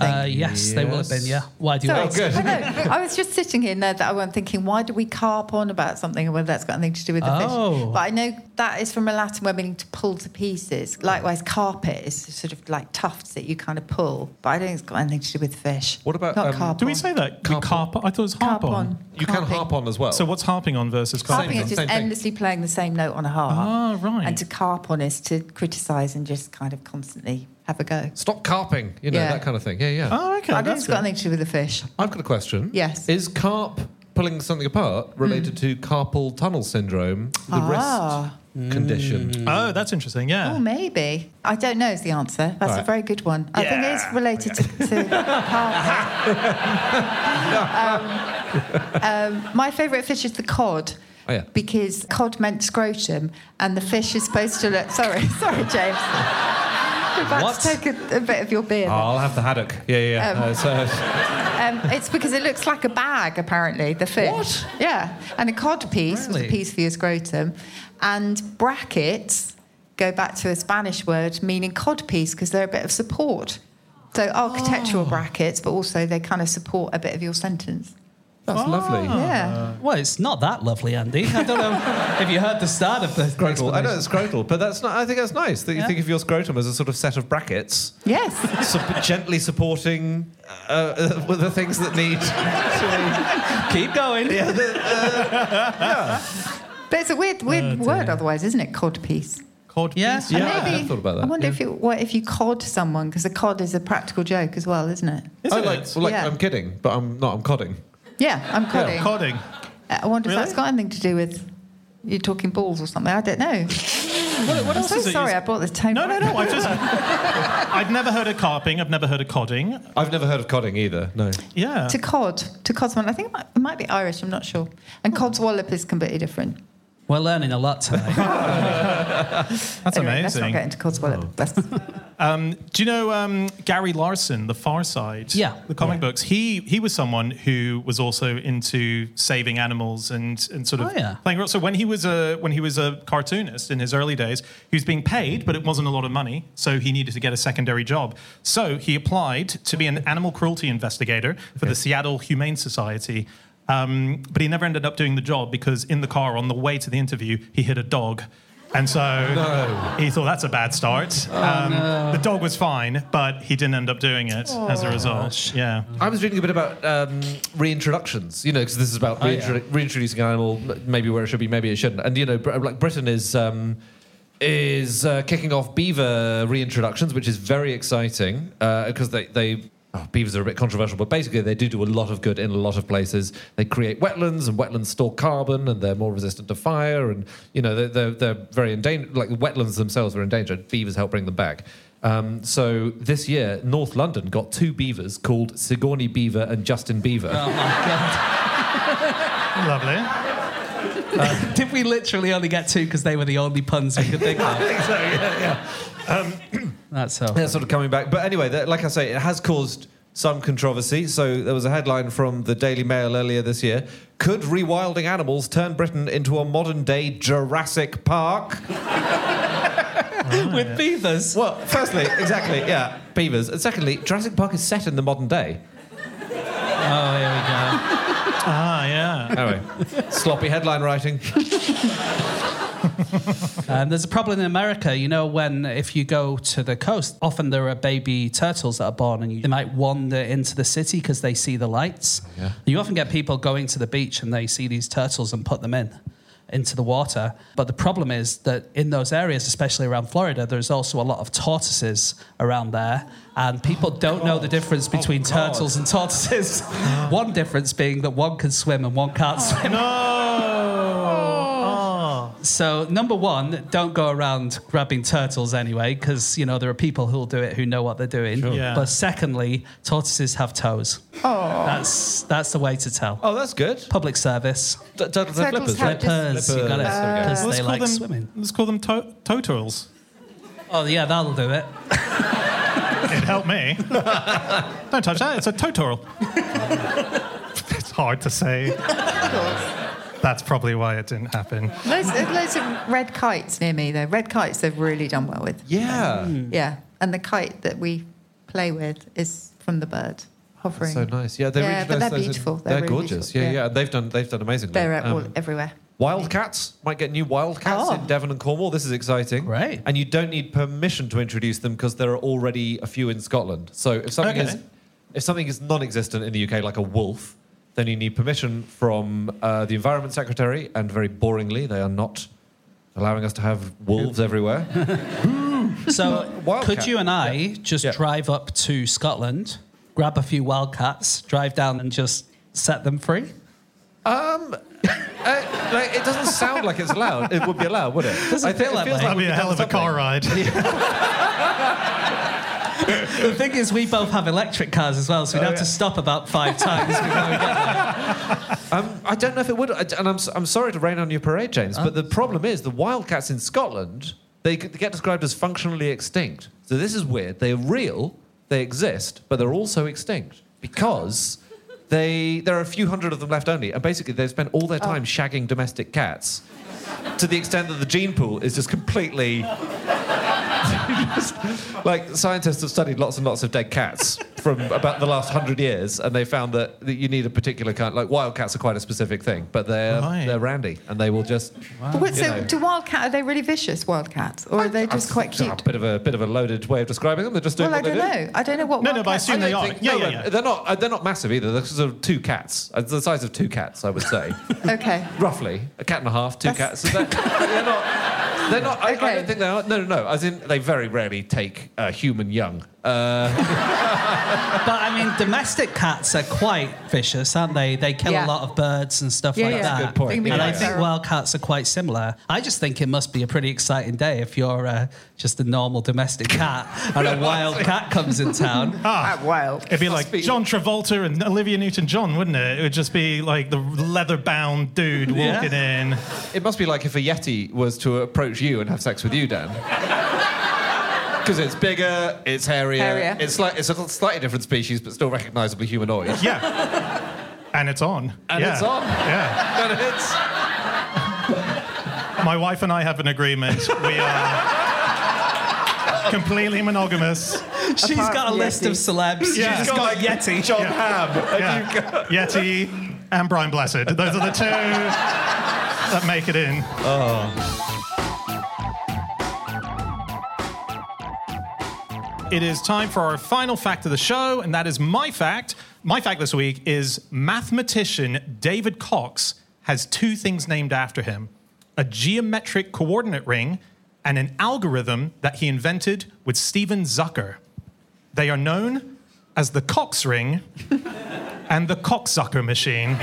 S3: Uh, yes, they will have been. Yeah. Why do you
S2: Sorry.
S3: ask?
S4: good.
S2: I, know. [LAUGHS] I was just sitting here now that I was thinking, why do we carp on about something and whether that's got anything to do with the
S3: Oh.
S2: fish? But I know that is from a Latin word meaning to pull to pieces. Likewise, carpet is sort of like tufts that you kind of pull. But I don't think it's got anything to do with fish.
S4: What about,
S2: not
S4: um,
S2: carp?
S1: Do we say that?
S4: Carp-
S1: Carp. I thought it was harp, on.
S2: on?
S4: You can
S2: Carping.
S4: harp on as well.
S1: So what's harping on versus carping?
S2: Carping
S4: Same
S2: is just
S4: same thing.
S2: endlessly playing the same note on a harp.
S1: Ah, right.
S2: And to carp on is to criticise and just kind of constantly have a go.
S4: Stop carping. You know
S2: Yeah.
S4: that kind of thing. Yeah, yeah.
S1: Oh, okay.
S2: I don't think
S1: that's
S2: it's got
S1: good.
S2: anything to do with the fish.
S4: I've got a question.
S2: Yes.
S4: Is carp pulling something apart related to carpal tunnel syndrome, the
S2: Ah.
S4: wrist condition?
S1: Oh, that's interesting. Yeah.
S2: Oh, maybe. I don't know is the answer. That's a
S4: Right.
S2: very good one. I think it is related to, to [LAUGHS] carpet. um, um, my favourite fish is the cod.
S4: Oh, yeah.
S2: Because cod meant scrotum, and the fish is supposed to look. Sorry, [LAUGHS] sorry, James. About
S3: What?
S2: to take a, a bit of your beer.
S4: Oh, I'll have the haddock. Yeah, yeah. yeah.
S2: Um,
S4: Uh, so,
S2: Um, it's because it looks like a bag, apparently, the fish.
S4: What?
S2: Yeah. And a cod piece was
S3: Really?
S2: a piece for your scrotum. And brackets go back to a Spanish word meaning cod piece because they're a bit of support. So architectural brackets, but also they kind of support a bit of your sentence.
S4: That's lovely.
S2: Yeah.
S3: Well, it's not that lovely, Andy. I don't know [LAUGHS] if you heard the start of the
S4: Scrotal. I know it's scrotal, but that's not. I think that's nice that you
S3: Yeah.
S4: think of your scrotum as a sort of set of brackets,
S2: Yes. [LAUGHS]
S4: sup- gently supporting uh, uh, the things that need. to
S3: Keep going.
S4: yeah, the-
S2: But it's a weird, weird word otherwise, isn't it? Cod piece.
S1: Cod
S3: Yeah.
S1: piece?
S2: And
S4: Yeah, I
S2: maybe,
S4: have thought about that,
S2: I wonder
S4: yeah.
S2: if you what if you cod someone because a cod is a practical joke as well, isn't it?
S1: Is
S4: I
S1: it?
S4: like, well, like
S2: Yeah.
S4: I'm kidding, but I'm not. I'm codding.
S2: Yeah, I'm codding.
S1: Codding.
S2: Uh, I wonder
S1: Really?
S2: if that's got anything to do with you talking balls or something. I don't know. [LAUGHS]
S1: What, what
S2: I'm so
S1: is
S2: sorry
S1: used-
S2: I brought this tone.
S1: No, no, no. I just. I've never heard of carping. I've never heard of codding.
S4: I've never heard of codding either. No.
S1: Yeah.
S2: To cod, to cod someone. I think it might, it might be Irish. I'm not sure. And hmm. cod's wallop is completely different.
S3: We're learning a lot tonight. [LAUGHS]
S1: That's
S2: Anyway, Let's not get into Codswallop. Let's- [LAUGHS]
S1: Um, do you know um, Gary Larson, The Far Side?
S3: Yeah.
S1: the comic books. He he was someone who was also into saving animals and and sort of
S3: Oh, yeah.
S1: playing. So when he was a when he was a cartoonist in his early days, he was being paid, but it wasn't a lot of money, so he needed to get a secondary job. So he applied to be an animal cruelty investigator for the Seattle Humane Society. Um, but he never ended up doing the job because in the car on the way to the interview, he hit a dog. And so he thought that's a bad start. um, The dog was fine, but he didn't end up doing it as a result. Yeah.
S4: I was reading a bit about um, reintroductions, you know, because this is about
S3: Oh, yeah.
S4: reintroducing an animal, maybe where it should be, maybe it shouldn't. And you know, Br- like Britain is um, is uh, kicking off beaver reintroductions, which is very exciting because they they. Oh, beavers are a bit controversial, but basically they do do a lot of good in a lot of places. They create wetlands, and wetlands store carbon, and they're more resistant to fire. And you know they're they're, they're very endangered. Like the wetlands themselves are endangered. Beavers help bring them back. Um, so this year, North London got two beavers called Sigourney Beaver and Justin Beaver.
S3: oh my god! [LAUGHS]
S1: Lovely.
S3: Did we literally only get two because they were the only puns we could think of? [LAUGHS]
S4: I think so, yeah, yeah.
S3: That's so.
S4: They're sort of coming back. But anyway, that- like I say, it has caused some controversy. So there was a headline from the Daily Mail earlier this year. Could rewilding animals turn Britain into a modern day Jurassic Park? [LAUGHS]
S3: With beavers.
S4: Well, firstly, exactly, yeah, beavers. And secondly, Jurassic Park is set in the modern day.
S3: Oh, here we go. [LAUGHS]
S1: Ah, yeah.
S4: Anyway, sloppy headline writing. [LAUGHS]
S3: Um, there's a problem in America, you know, when if you go to the coast, often there are baby turtles that are born and you, they might wander into the city because they see the lights.
S4: Yeah.
S3: You often get people going to the beach and they see these turtles and put them in into the water. But the problem is that in those areas, especially around Florida, there's also a lot of tortoises around there. And people don't know the difference between turtles and tortoises. [LAUGHS] one difference being that one can swim and one can't swim.
S1: No.
S3: So number one, don't go around grabbing turtles anyway, because you know there are people who'll do it who know what they're doing.
S1: Yeah.
S3: But secondly, tortoises have toes. Oh, that's that's the way to tell.
S4: Oh, that's good.
S3: Public service.
S4: T- turtles have
S2: Turtles
S4: flippers.
S2: have?
S3: Flippers, you got it.
S4: Flippers, there we go.
S3: Because
S1: Let's
S3: they like
S1: them.
S3: swimming.
S1: Let's call them to- toturals.
S3: Oh yeah, that'll do it.
S1: It helped me. Don't touch that. It's a totoral. [LAUGHS] it's hard to say. That's probably why it didn't happen.
S2: loads, loads of red kites near me, though. Red kites they've really done well with.
S4: Yeah.
S2: Yeah. And the kite that we play with is from the bird hovering.
S4: So nice. Yeah, they
S2: Yeah, but
S4: reintroduced
S2: they're beautiful.
S4: They're,
S2: They're really
S4: gorgeous.
S2: beautiful.
S4: Yeah,
S2: Yeah.
S4: yeah. They've done they've done amazingly.
S2: They're all,
S4: Um,
S2: everywhere.
S4: Wildcats might get new wildcats
S2: Oh.
S4: in Devon and Cornwall. This is exciting.
S3: Great.
S4: And you don't need permission to introduce them because there are already a few in Scotland. So if something
S1: Okay.
S4: is if something is non-existent in the UK, like a wolf, then you need permission from uh, the Environment Secretary. And very boringly, they are not allowing us to have wolves everywhere. [LAUGHS]
S3: So
S4: Wildcat.
S3: could you and I just
S4: Yeah.
S3: drive up to Scotland, grab a few wildcats, drive down and just set them free?
S4: Um, [LAUGHS] uh, like, it doesn't sound like it's allowed. It would be allowed, would it?
S3: Doesn't
S4: I think
S3: feel
S4: it
S3: that
S4: feels
S3: way.
S4: like
S1: That'd be
S4: we've
S1: a hell of a
S4: done
S1: car
S4: something.
S1: ride. [LAUGHS]
S3: The thing is, we both have electric cars as well, so we'd have to stop about five times before we get there. [LAUGHS]
S4: Um, I don't know if it would, and I'm, I'm sorry to rain on your parade, James, but the problem is the wildcats in Scotland they, they get described as functionally extinct. So this is weird. They're real, they exist, but they're also extinct because they there are a few hundred of them left only, and basically they spend all their time shagging domestic cats to the extent that the gene pool is just completely. Like scientists have studied lots and lots of dead cats from about the last hundred years, and they found that, that you need a particular kind. Like wild cats are quite a specific thing, but they're
S1: Right.
S4: they're randy, and they will just.
S2: But wait, so,
S4: know.
S2: do wildcat, are they really vicious wildcats? Or are they just quite
S4: A
S2: cute?
S4: bit of a bit of a loaded way of describing them. They're just doing
S2: Well, I don't
S4: they do.
S2: know. I don't know what
S1: No, no, but I
S2: wildcats
S1: assume they are.
S4: think-
S1: Yeah,
S4: no,
S1: yeah, yeah.
S4: They're not. uh, They're not massive either. They're sort of two cats. Uh, the size of two cats, I would say, [LAUGHS]
S2: Okay.
S4: roughly. A cat and a half, two
S2: That's-
S4: cats. So they're, [LAUGHS] they're not. They're not. I, I don't think they are. No, no, no. As in, they very rarely take a human young. Uh, [LAUGHS]
S3: But I mean, domestic cats are quite vicious, aren't they? They kill
S2: Yeah.
S3: a lot of birds and stuff
S2: Yeah,
S3: like
S2: yeah.
S3: that.
S2: That's a
S4: good point.
S2: They can
S3: And I think wild cats are quite similar. I just think it must be a pretty exciting day if you're uh, just a normal domestic cat and a wild [LAUGHS] cat comes in town. [LAUGHS]
S2: Ah, wild.
S1: It'd be like John Travolta and Olivia Newton-John, wouldn't it? It would just be like the leather-bound dude
S3: Yeah.
S1: walking in.
S4: It must be like if a Yeti was to approach you and have sex with you, Dan. Because it's bigger, it's hairier,
S2: Hairier.
S4: it's like it's a slightly different species, but still recognisably humanoid.
S1: Yeah. [LAUGHS] And it's on.
S4: And
S1: Yeah.
S4: it's on.
S1: Yeah.
S4: And it's [LAUGHS]
S1: My wife and I have an agreement. We are completely monogamous.
S3: She's
S2: Apart
S3: got a list
S2: Yeti.
S3: of celebs.
S1: Yeah.
S3: She's got Yeti. [LAUGHS]
S4: Jon Hamm.
S1: Yeah.
S4: got-
S1: Yeti and Brian Blessed. Those are the two that make it in. Oh. It is time for our final fact of the show, and that is my fact. My fact this week is mathematician David Cox has two things named after him a geometric coordinate ring and an algorithm that he invented with Steven Zucker. They are known as the Cox ring [LAUGHS] and the Cox Cox-Zucker machine.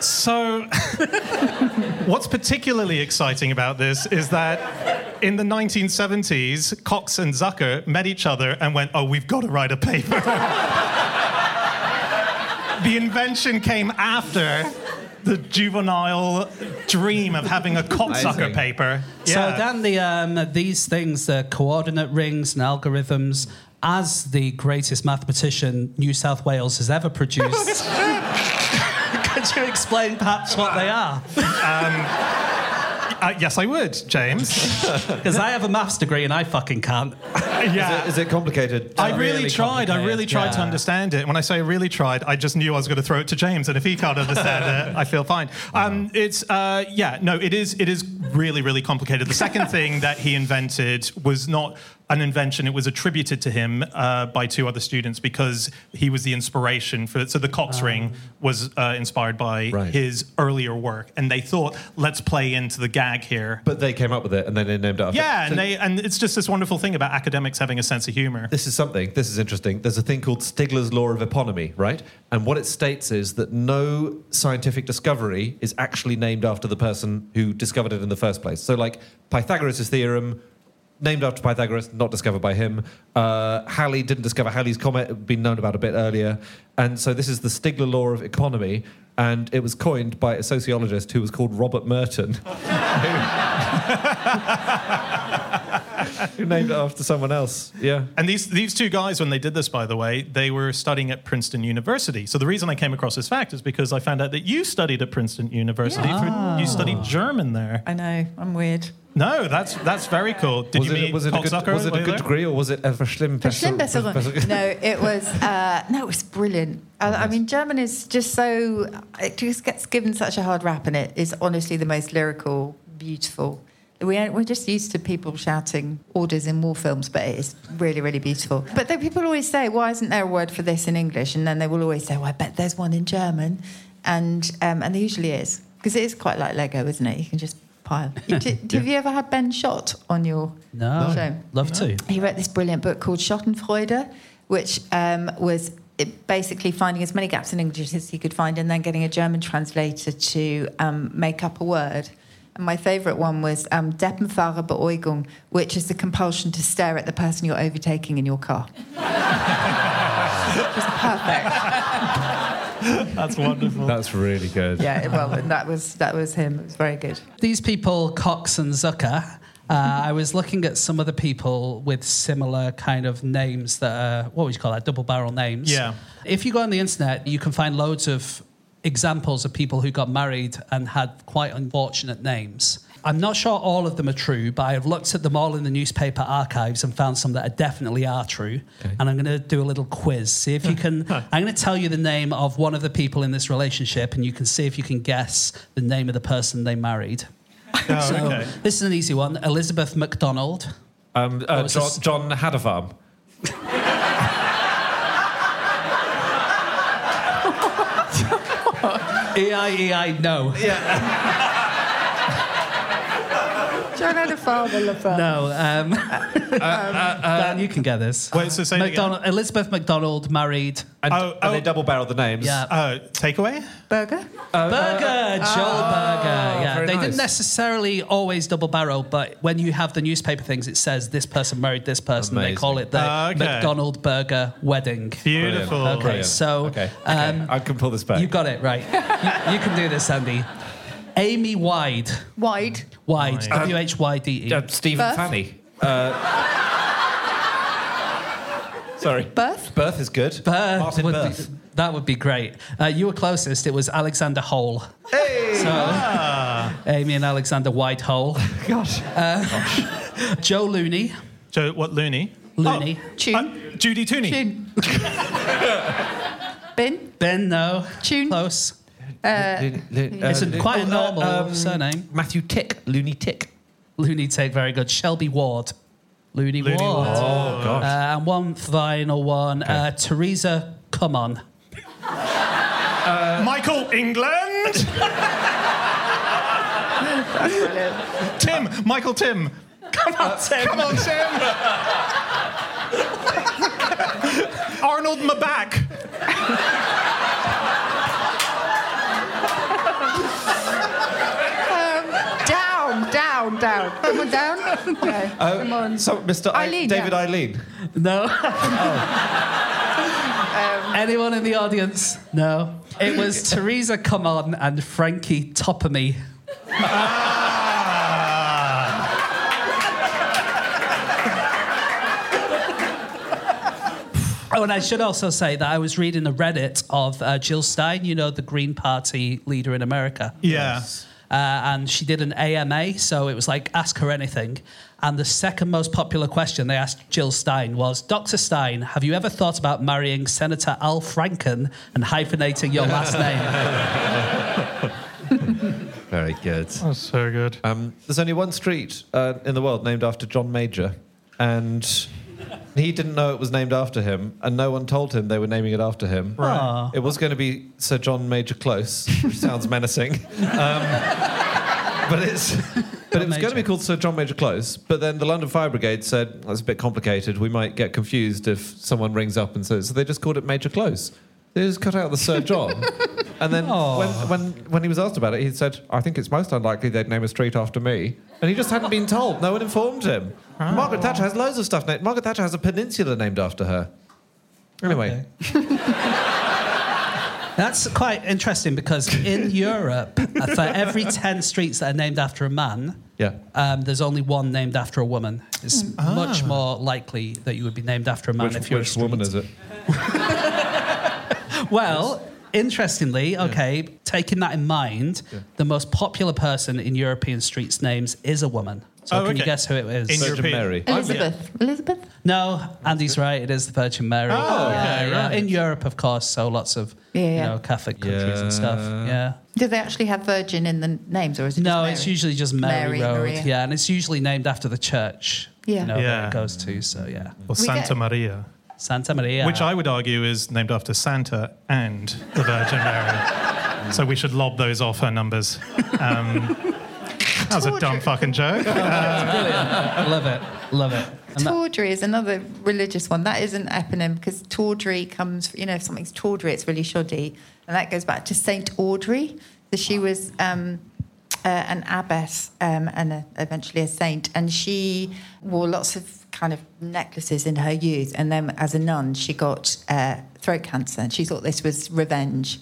S1: So, [LAUGHS] what's particularly exciting about this is that in the 1970s, Cox and Zucker met each other and went, Oh, we've got to write a paper. [LAUGHS] the invention came after the juvenile dream of having a Cox-Zucker
S4: Amazing.
S1: paper.
S3: So then the um, these things, the coordinate rings and algorithms, as the greatest mathematician New South Wales has ever produced. [LAUGHS] Could you explain perhaps what they are?
S1: Uh, yes, I would, James. [LAUGHS]
S3: Because I have a maths degree and I fucking can't. [LAUGHS]
S1: yeah.
S4: Is it complicated?
S1: I really, tried. I really
S3: complicated,
S1: tried to understand it. When I say I really tried, I just knew I was going to throw it to James, and if he can't understand it, I feel fine. Um, it's uh, yeah, no, it is. It is really, really complicated. The second [LAUGHS] thing that he invented was not an invention; it was attributed to him uh, by two other students because he was the inspiration for. So the Cox ring was uh, inspired by
S4: Right.
S1: his earlier work, and they thought, let's play into the gag here.
S4: But they came up with it and then they named it after
S1: yeah,
S4: So
S1: and they and it's just this wonderful thing about academics having a sense of humor.
S4: This is something, this is interesting. There's a thing called Stigler's law of eponymy, right? And what it states is that no scientific discovery is actually named after the person who discovered it in the first place. So, like Pythagoras' theorem, named after Pythagoras, not discovered by him. Uh, Halley didn't discover Halley's comet, it had been known about a bit earlier. And so, this is the Stigler law of eponymy. And it was coined by a sociologist who was called Robert Merton, [LAUGHS] who named it after someone else. Yeah.
S1: And these these two guys, when they did this, by the way, they were studying at Princeton University. So the reason I came across this fact is because I found out that you studied at Princeton University. For, you studied German there.
S2: I know, I'm weird.
S1: No, that's that's very cool. Did
S4: was
S1: you
S4: it,
S1: meet
S4: was it a good, was it a good degree or was it a Verschlimmbesserung? [LAUGHS]
S2: Verschlimmbesserung. No, it was uh, no, it was brilliant. I, I mean, German is just so it just gets given such a hard rap, and it is honestly the most lyrical, beautiful. We we're just used to people shouting orders in war films, but it is really, really beautiful. But then people always say, "Why isn't there a word for this in English?" And then they will always say, "Well, I bet there's one in German," and um, and there usually is because it is quite like Lego, isn't it? You can just pile. You- do- [LAUGHS] Have you ever had Ben Schott on your
S3: No.
S2: show?
S3: Love to.
S2: He wrote this brilliant book called Schottenfreude, which um, was basically finding as many gaps in English as he could find and then getting a German translator to um, make up a word. And my favourite one was um, Deppenfahrer Beäugung, which is the compulsion to stare at the person you're overtaking in your car. [LAUGHS] Which is perfect. [LAUGHS]
S1: That's wonderful.
S4: That's really good.
S2: Yeah, well, and that was that was him. It was very good.
S3: These people, Cox and Zucker, uh, I was looking at some of the people with similar kind of names that are, what would you call that, double barrel names.
S1: Yeah.
S3: If you go on the internet, you can find loads of examples of people who got married and had quite unfortunate names. I'm not sure all of them are true, but I've looked at them all in the newspaper archives and found some that are definitely are true. And I'm going to do a little quiz. See if you [LAUGHS] can. I'm going to tell you the name of one of the people in this relationship, and you can see if you can guess the name of the person they married.
S1: Oh,
S3: So
S1: okay.
S3: this is an easy one. Elizabeth MacDonald.
S4: Um, uh, John? John had a farm.
S3: E I E I no.
S2: John had a father, lover.
S3: No, um, [LAUGHS] Dan, you can get this.
S1: Wait, so say it again.
S3: McDonald, Elizabeth McDonald married
S4: And,
S1: Oh,
S4: and they
S1: oh.
S4: double barreled the names.
S3: yeah.
S1: Uh, takeaway?
S2: Burger?
S3: Burger, Joel Burger. Yeah,
S4: very
S3: they
S4: nice.
S3: didn't necessarily always double barrel, but when you have the newspaper things, it says this person married this person. They
S4: Amazing.
S3: call it the
S1: Ah, okay.
S3: McDonald Burger wedding.
S1: Beautiful.
S3: Okay,
S4: Brilliant.
S3: so
S4: Okay.
S3: um,
S4: I can pull this back.
S3: you got it right. you, you can do this, Andy. Amy Wide,
S2: Wide.
S3: Wide,
S1: Wide.
S3: W H Y D E.
S4: Uh, Stephen
S2: Birth?
S4: Fanny. Uh, sorry.
S2: Birth?
S4: Birth is good.
S3: Birth
S4: Martin
S3: would
S4: Birth.
S3: Be, that would be great. Uh, you were closest. It was Alexander Hole.
S4: Hey!
S3: So, Amy and Alexander White Hole.
S4: Gosh. Gosh. [LAUGHS]
S3: Joe Looney.
S1: Joe, what, Looney?
S3: Looney.
S2: Tune.
S1: Uh, Judy Tooney.
S2: Tune. [LAUGHS] ben?
S3: Ben, no.
S2: Tune.
S3: Close.
S4: Lu- lu-
S3: It's a,
S4: uh,
S3: quite a
S4: oh,
S3: normal
S4: uh, um,
S3: surname.
S4: Matthew Tick. Looney Tick.
S3: Looney Tick, very good. Shelby Ward. Looney,
S1: Looney
S3: Ward.
S1: Ward.
S4: Oh, gosh.
S3: Uh, and one final one. Uh, Teresa, come on.
S1: Michael England. [LAUGHS] Tim. Michael Tim.
S3: Come on, Tim.
S1: Come on, Tim. [LAUGHS] Arnold Maback. [LAUGHS]
S2: Down, down, down. Come on, down. [LAUGHS] Okay. Come on.
S4: So, Mr. I-
S2: Eileen,
S4: David
S2: yeah.
S4: Eileen.
S3: No. Anyone in the audience? No. It was [LAUGHS] Teresa Come On and Frankie Topomy. Oh, and I should also say that I was reading the Reddit of uh, Jill Stein, you know, the Green Party leader in America.
S1: Yeah.
S3: Uh, and she did an AMA, so it was like ask her anything. And the second most popular question they asked Jill Stein was, Dr. Stein, have you ever thought about marrying Senator Al Franken and hyphenating your last [LAUGHS] name?
S4: Very good.
S1: That's so good.
S4: Um, there's only one street uh, in the world named after John Major, and he didn't know it was named after him, and no one told him they were naming it after him.
S3: Right.
S4: It was going to be Sir John Major Close, which sounds [LAUGHS] menacing, um, but it's. But it was going to be called Sir John Major Close, but then the London Fire Brigade said that's a bit complicated. We might get confused if someone rings up and says. So they just called it Major Close. They just cut out the Sir John, [LAUGHS] and then
S3: Oh.
S4: when, when when he was asked about it, he said, "I think it's most unlikely they'd name a street after me." And he just hadn't been told. No one informed him. Margaret Thatcher has loads of stuff named. Margaret Thatcher has a peninsula named after her. Anyway,
S3: That's quite interesting because in [LAUGHS] Europe, uh, for every 10 streets that are named after a man,
S4: yeah.
S3: um, there's only one named after a woman. It's much more likely that you would be named after a man
S4: Which,
S3: if you're
S4: which
S3: a
S4: woman
S3: street.
S4: is it? [LAUGHS]
S3: Well, interestingly, okay, taking that in mind, the most popular person in European streets' names is a woman. So
S1: Oh,
S3: can you guess who it is?
S1: In
S4: Virgin
S1: European-
S4: Mary.
S2: Oh, Elizabeth. Elizabeth?
S3: no, Andy's right. It is the Virgin Mary.
S1: Oh,
S3: yeah,
S1: okay,
S3: yeah.
S1: right.
S3: In Europe, of course, so lots of
S2: Yeah,
S3: you know Catholic countries and stuff.
S4: Yeah.
S3: Yeah.
S2: Do they actually have Virgin in the names, or is it
S3: No,
S2: just Mary?
S3: it's usually just Mary,
S2: Mary,
S3: Road.
S2: Maria.
S3: Yeah, and it's usually named after the church.
S2: Yeah.
S3: You know,
S1: Yeah.
S3: that it goes to. So yeah,
S1: Or Santa
S2: get-
S1: Maria.
S3: Santa Maria.
S1: Which I would argue is named after Santa and the Virgin Mary. [LAUGHS] so we should lob those off her numbers. Um, that was a dumb fucking joke. [LAUGHS]
S3: love it, love it. And
S2: Tawdry is another religious one. That is an eponym because tawdry comes, you know, if something's tawdry, it's really shoddy. And that goes back to Saint Audrey. So she was um, uh, an abbess um, and a, eventually a saint. And she wore lots of kind of necklaces in her youth. And then as a nun, she got uh, throat cancer. And she thought this was revenge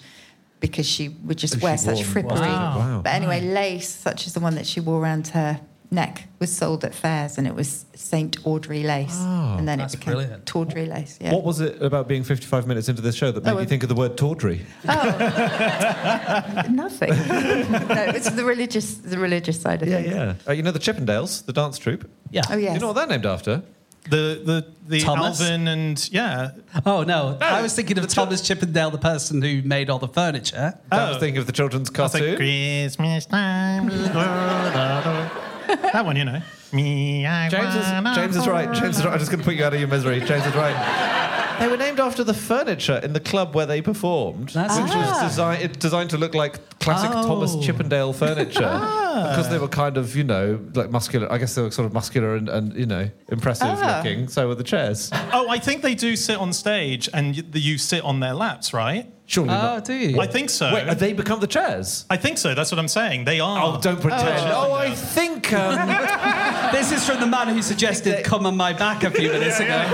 S2: because she would just
S4: She
S2: wear such frippery.
S4: Wow. Wow.
S2: But anyway, lace, such as the one that she wore around her neck, was sold at fairs, and it was Saint Audrey lace, and then
S3: that's
S2: it became
S3: brilliant.
S2: tawdry lace. Yeah.
S4: What was it about being 55 minutes into this show that made
S2: Oh,
S4: you think of the word tawdry?
S2: Oh, [LAUGHS] nothing. no, it's the religious, the religious side of things.
S4: yeah. Uh, you know the Chippendales, the dance troupe?
S3: yeah.
S2: Oh yes.
S4: You know what they're named after?
S1: The the the
S3: Thomas?
S1: Alvin and yeah.
S3: Oh no, I was thinking of Thomas Chippendale, the person who made all the furniture.
S4: I was thinking of the children's
S1: I was like. Christmas time. [LAUGHS] that one, you know. Me, I
S4: James is, James is right. James is right. I'm just going to put you out of your misery. James is right. [LAUGHS] They were named after the furniture in the club where they performed,
S3: That's
S4: which was designed it, designed to look like classic
S3: Oh.
S4: Thomas Chippendale furniture [LAUGHS] because they were kind of you know like muscular. I guess they were sort of muscular and, and you know impressive
S2: Ah.
S4: looking. So were the chairs.
S1: Oh, I think they do sit on stage and y- you sit on their laps, right?
S4: Surely
S3: Oh,
S4: not.
S3: do you?
S1: I think so.
S4: Wait, have they become the chairs?
S1: I think so. That's what I'm saying. They are.
S4: Oh, don't pretend.
S1: Oh.
S4: Oh, I think. Um, [LAUGHS]
S3: This is from the man who suggested "Come on my back" a few minutes ago.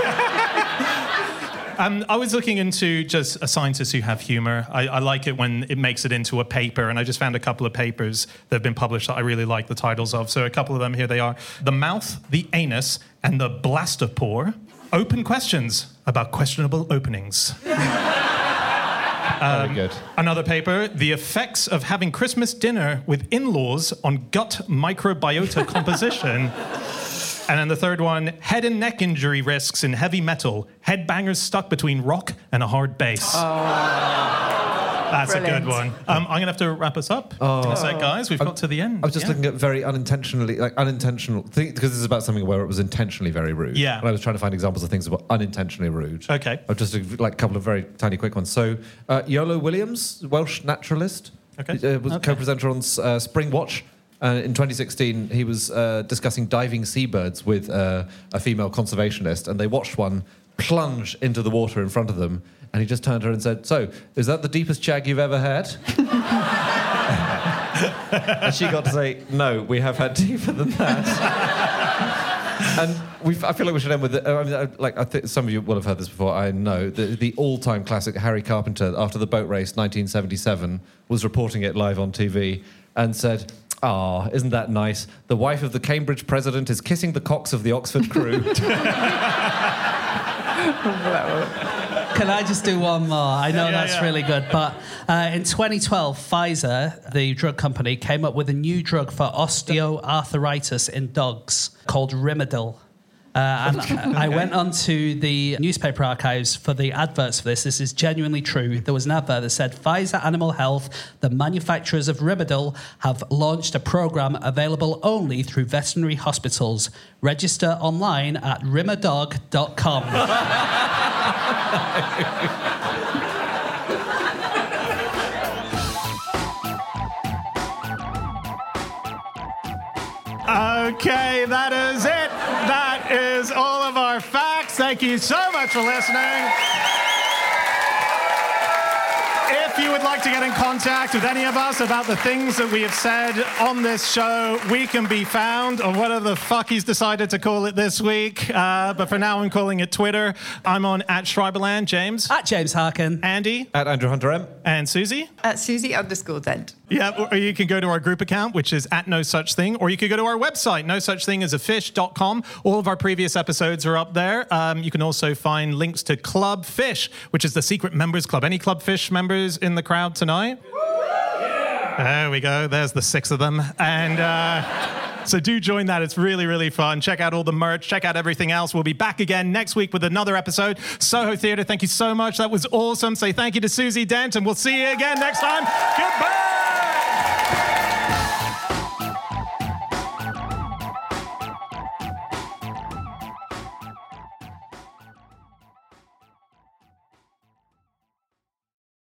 S1: Um, I was looking into just uh, scientists who have humor. I, I like it when it makes it into a paper, and I just found a couple of papers that have been published that I really like the titles of. So a couple of them here they are: the mouth, the anus, and the blastopore. Open questions about questionable openings. [LAUGHS]
S4: very good.
S1: Um, another paper: the effects of having Christmas dinner with in-laws on gut microbiota [LAUGHS] composition. And then the third one, head and neck injury risks in heavy metal. Headbangers stuck between rock and a hard bass. Oh. That's a good one. Um, I'm going to have to wrap us up in a sec, guys. We've got to the end.
S4: I was just
S1: Yeah.
S4: looking at very unintentionally, like unintentional, because this is about something where it was intentionally very rude.
S1: Yeah.
S4: And I was trying to find examples of things that were unintentionally rude.
S1: Okay.
S4: Of just like a couple of very tiny quick ones. So, uh, Iolo Williams, Welsh naturalist,
S1: Okay.
S4: uh, was co-presenter on uh, Springwatch. Uh, in 2016, he was uh, discussing diving seabirds with uh, a female conservationist, and they watched one plunge into the water in front of them. And he just turned to her and said, "So, is that the deepest jag you've ever had?" [LAUGHS] and she got to say, "No, we have had deeper than that." [LAUGHS] and I feel like we should end with, the, I mean, like I think some of you will have heard this before. I know the, the all-time classic Harry Carpenter after the boat race 1977 was reporting it live on TV and said. Ah, isn't that nice? The wife of the Cambridge president is kissing the cocks of the Oxford crew. [LAUGHS]
S3: Can I just do one more? I know
S1: Yeah, yeah,
S3: that's
S1: yeah.
S3: really good, but uh, in 2012, Pfizer, the drug company, came up with a new drug for osteoarthritis in dogs called Rimadyl. Uh, and [LAUGHS] I went onto the newspaper archives for the adverts for this. This is genuinely true. There was an advert that said Pfizer Animal Health, the manufacturers of Rimadyl, have launched a program available only through veterinary hospitals. Register online at rimadog.com. [LAUGHS]
S1: Okay, that is it. That is all of our facts. Thank you so much for listening. If you would like to get in contact with any of us about the things that we have said on this show, we can be found on whatever the fuck he's decided to call it this week. Uh, but for now, I'm calling it Twitter. I'm on at Schreiberland, James,
S3: At James Harkin.
S1: Andy,
S4: At Andrew Hunter M.
S1: and Susie.
S2: At Susie underscore Dent.
S1: Yeah, or you can go to our group account, which is at no such thing, or you could go to our website, no such thing as a fish.com. All of our previous episodes are up there. Um, you can also find links to Club Fish, which is the secret members club. Any Club Fish members in the crowd tonight? There we go. There's the six of them. And uh, so do join that. It's really, really fun. Check out all the merch. Check out everything else. We'll be back again next week with another episode. Soho Theatre, thank you so much. That was awesome. Say thank you to Susie Dent, and we'll see you again next time. Goodbye.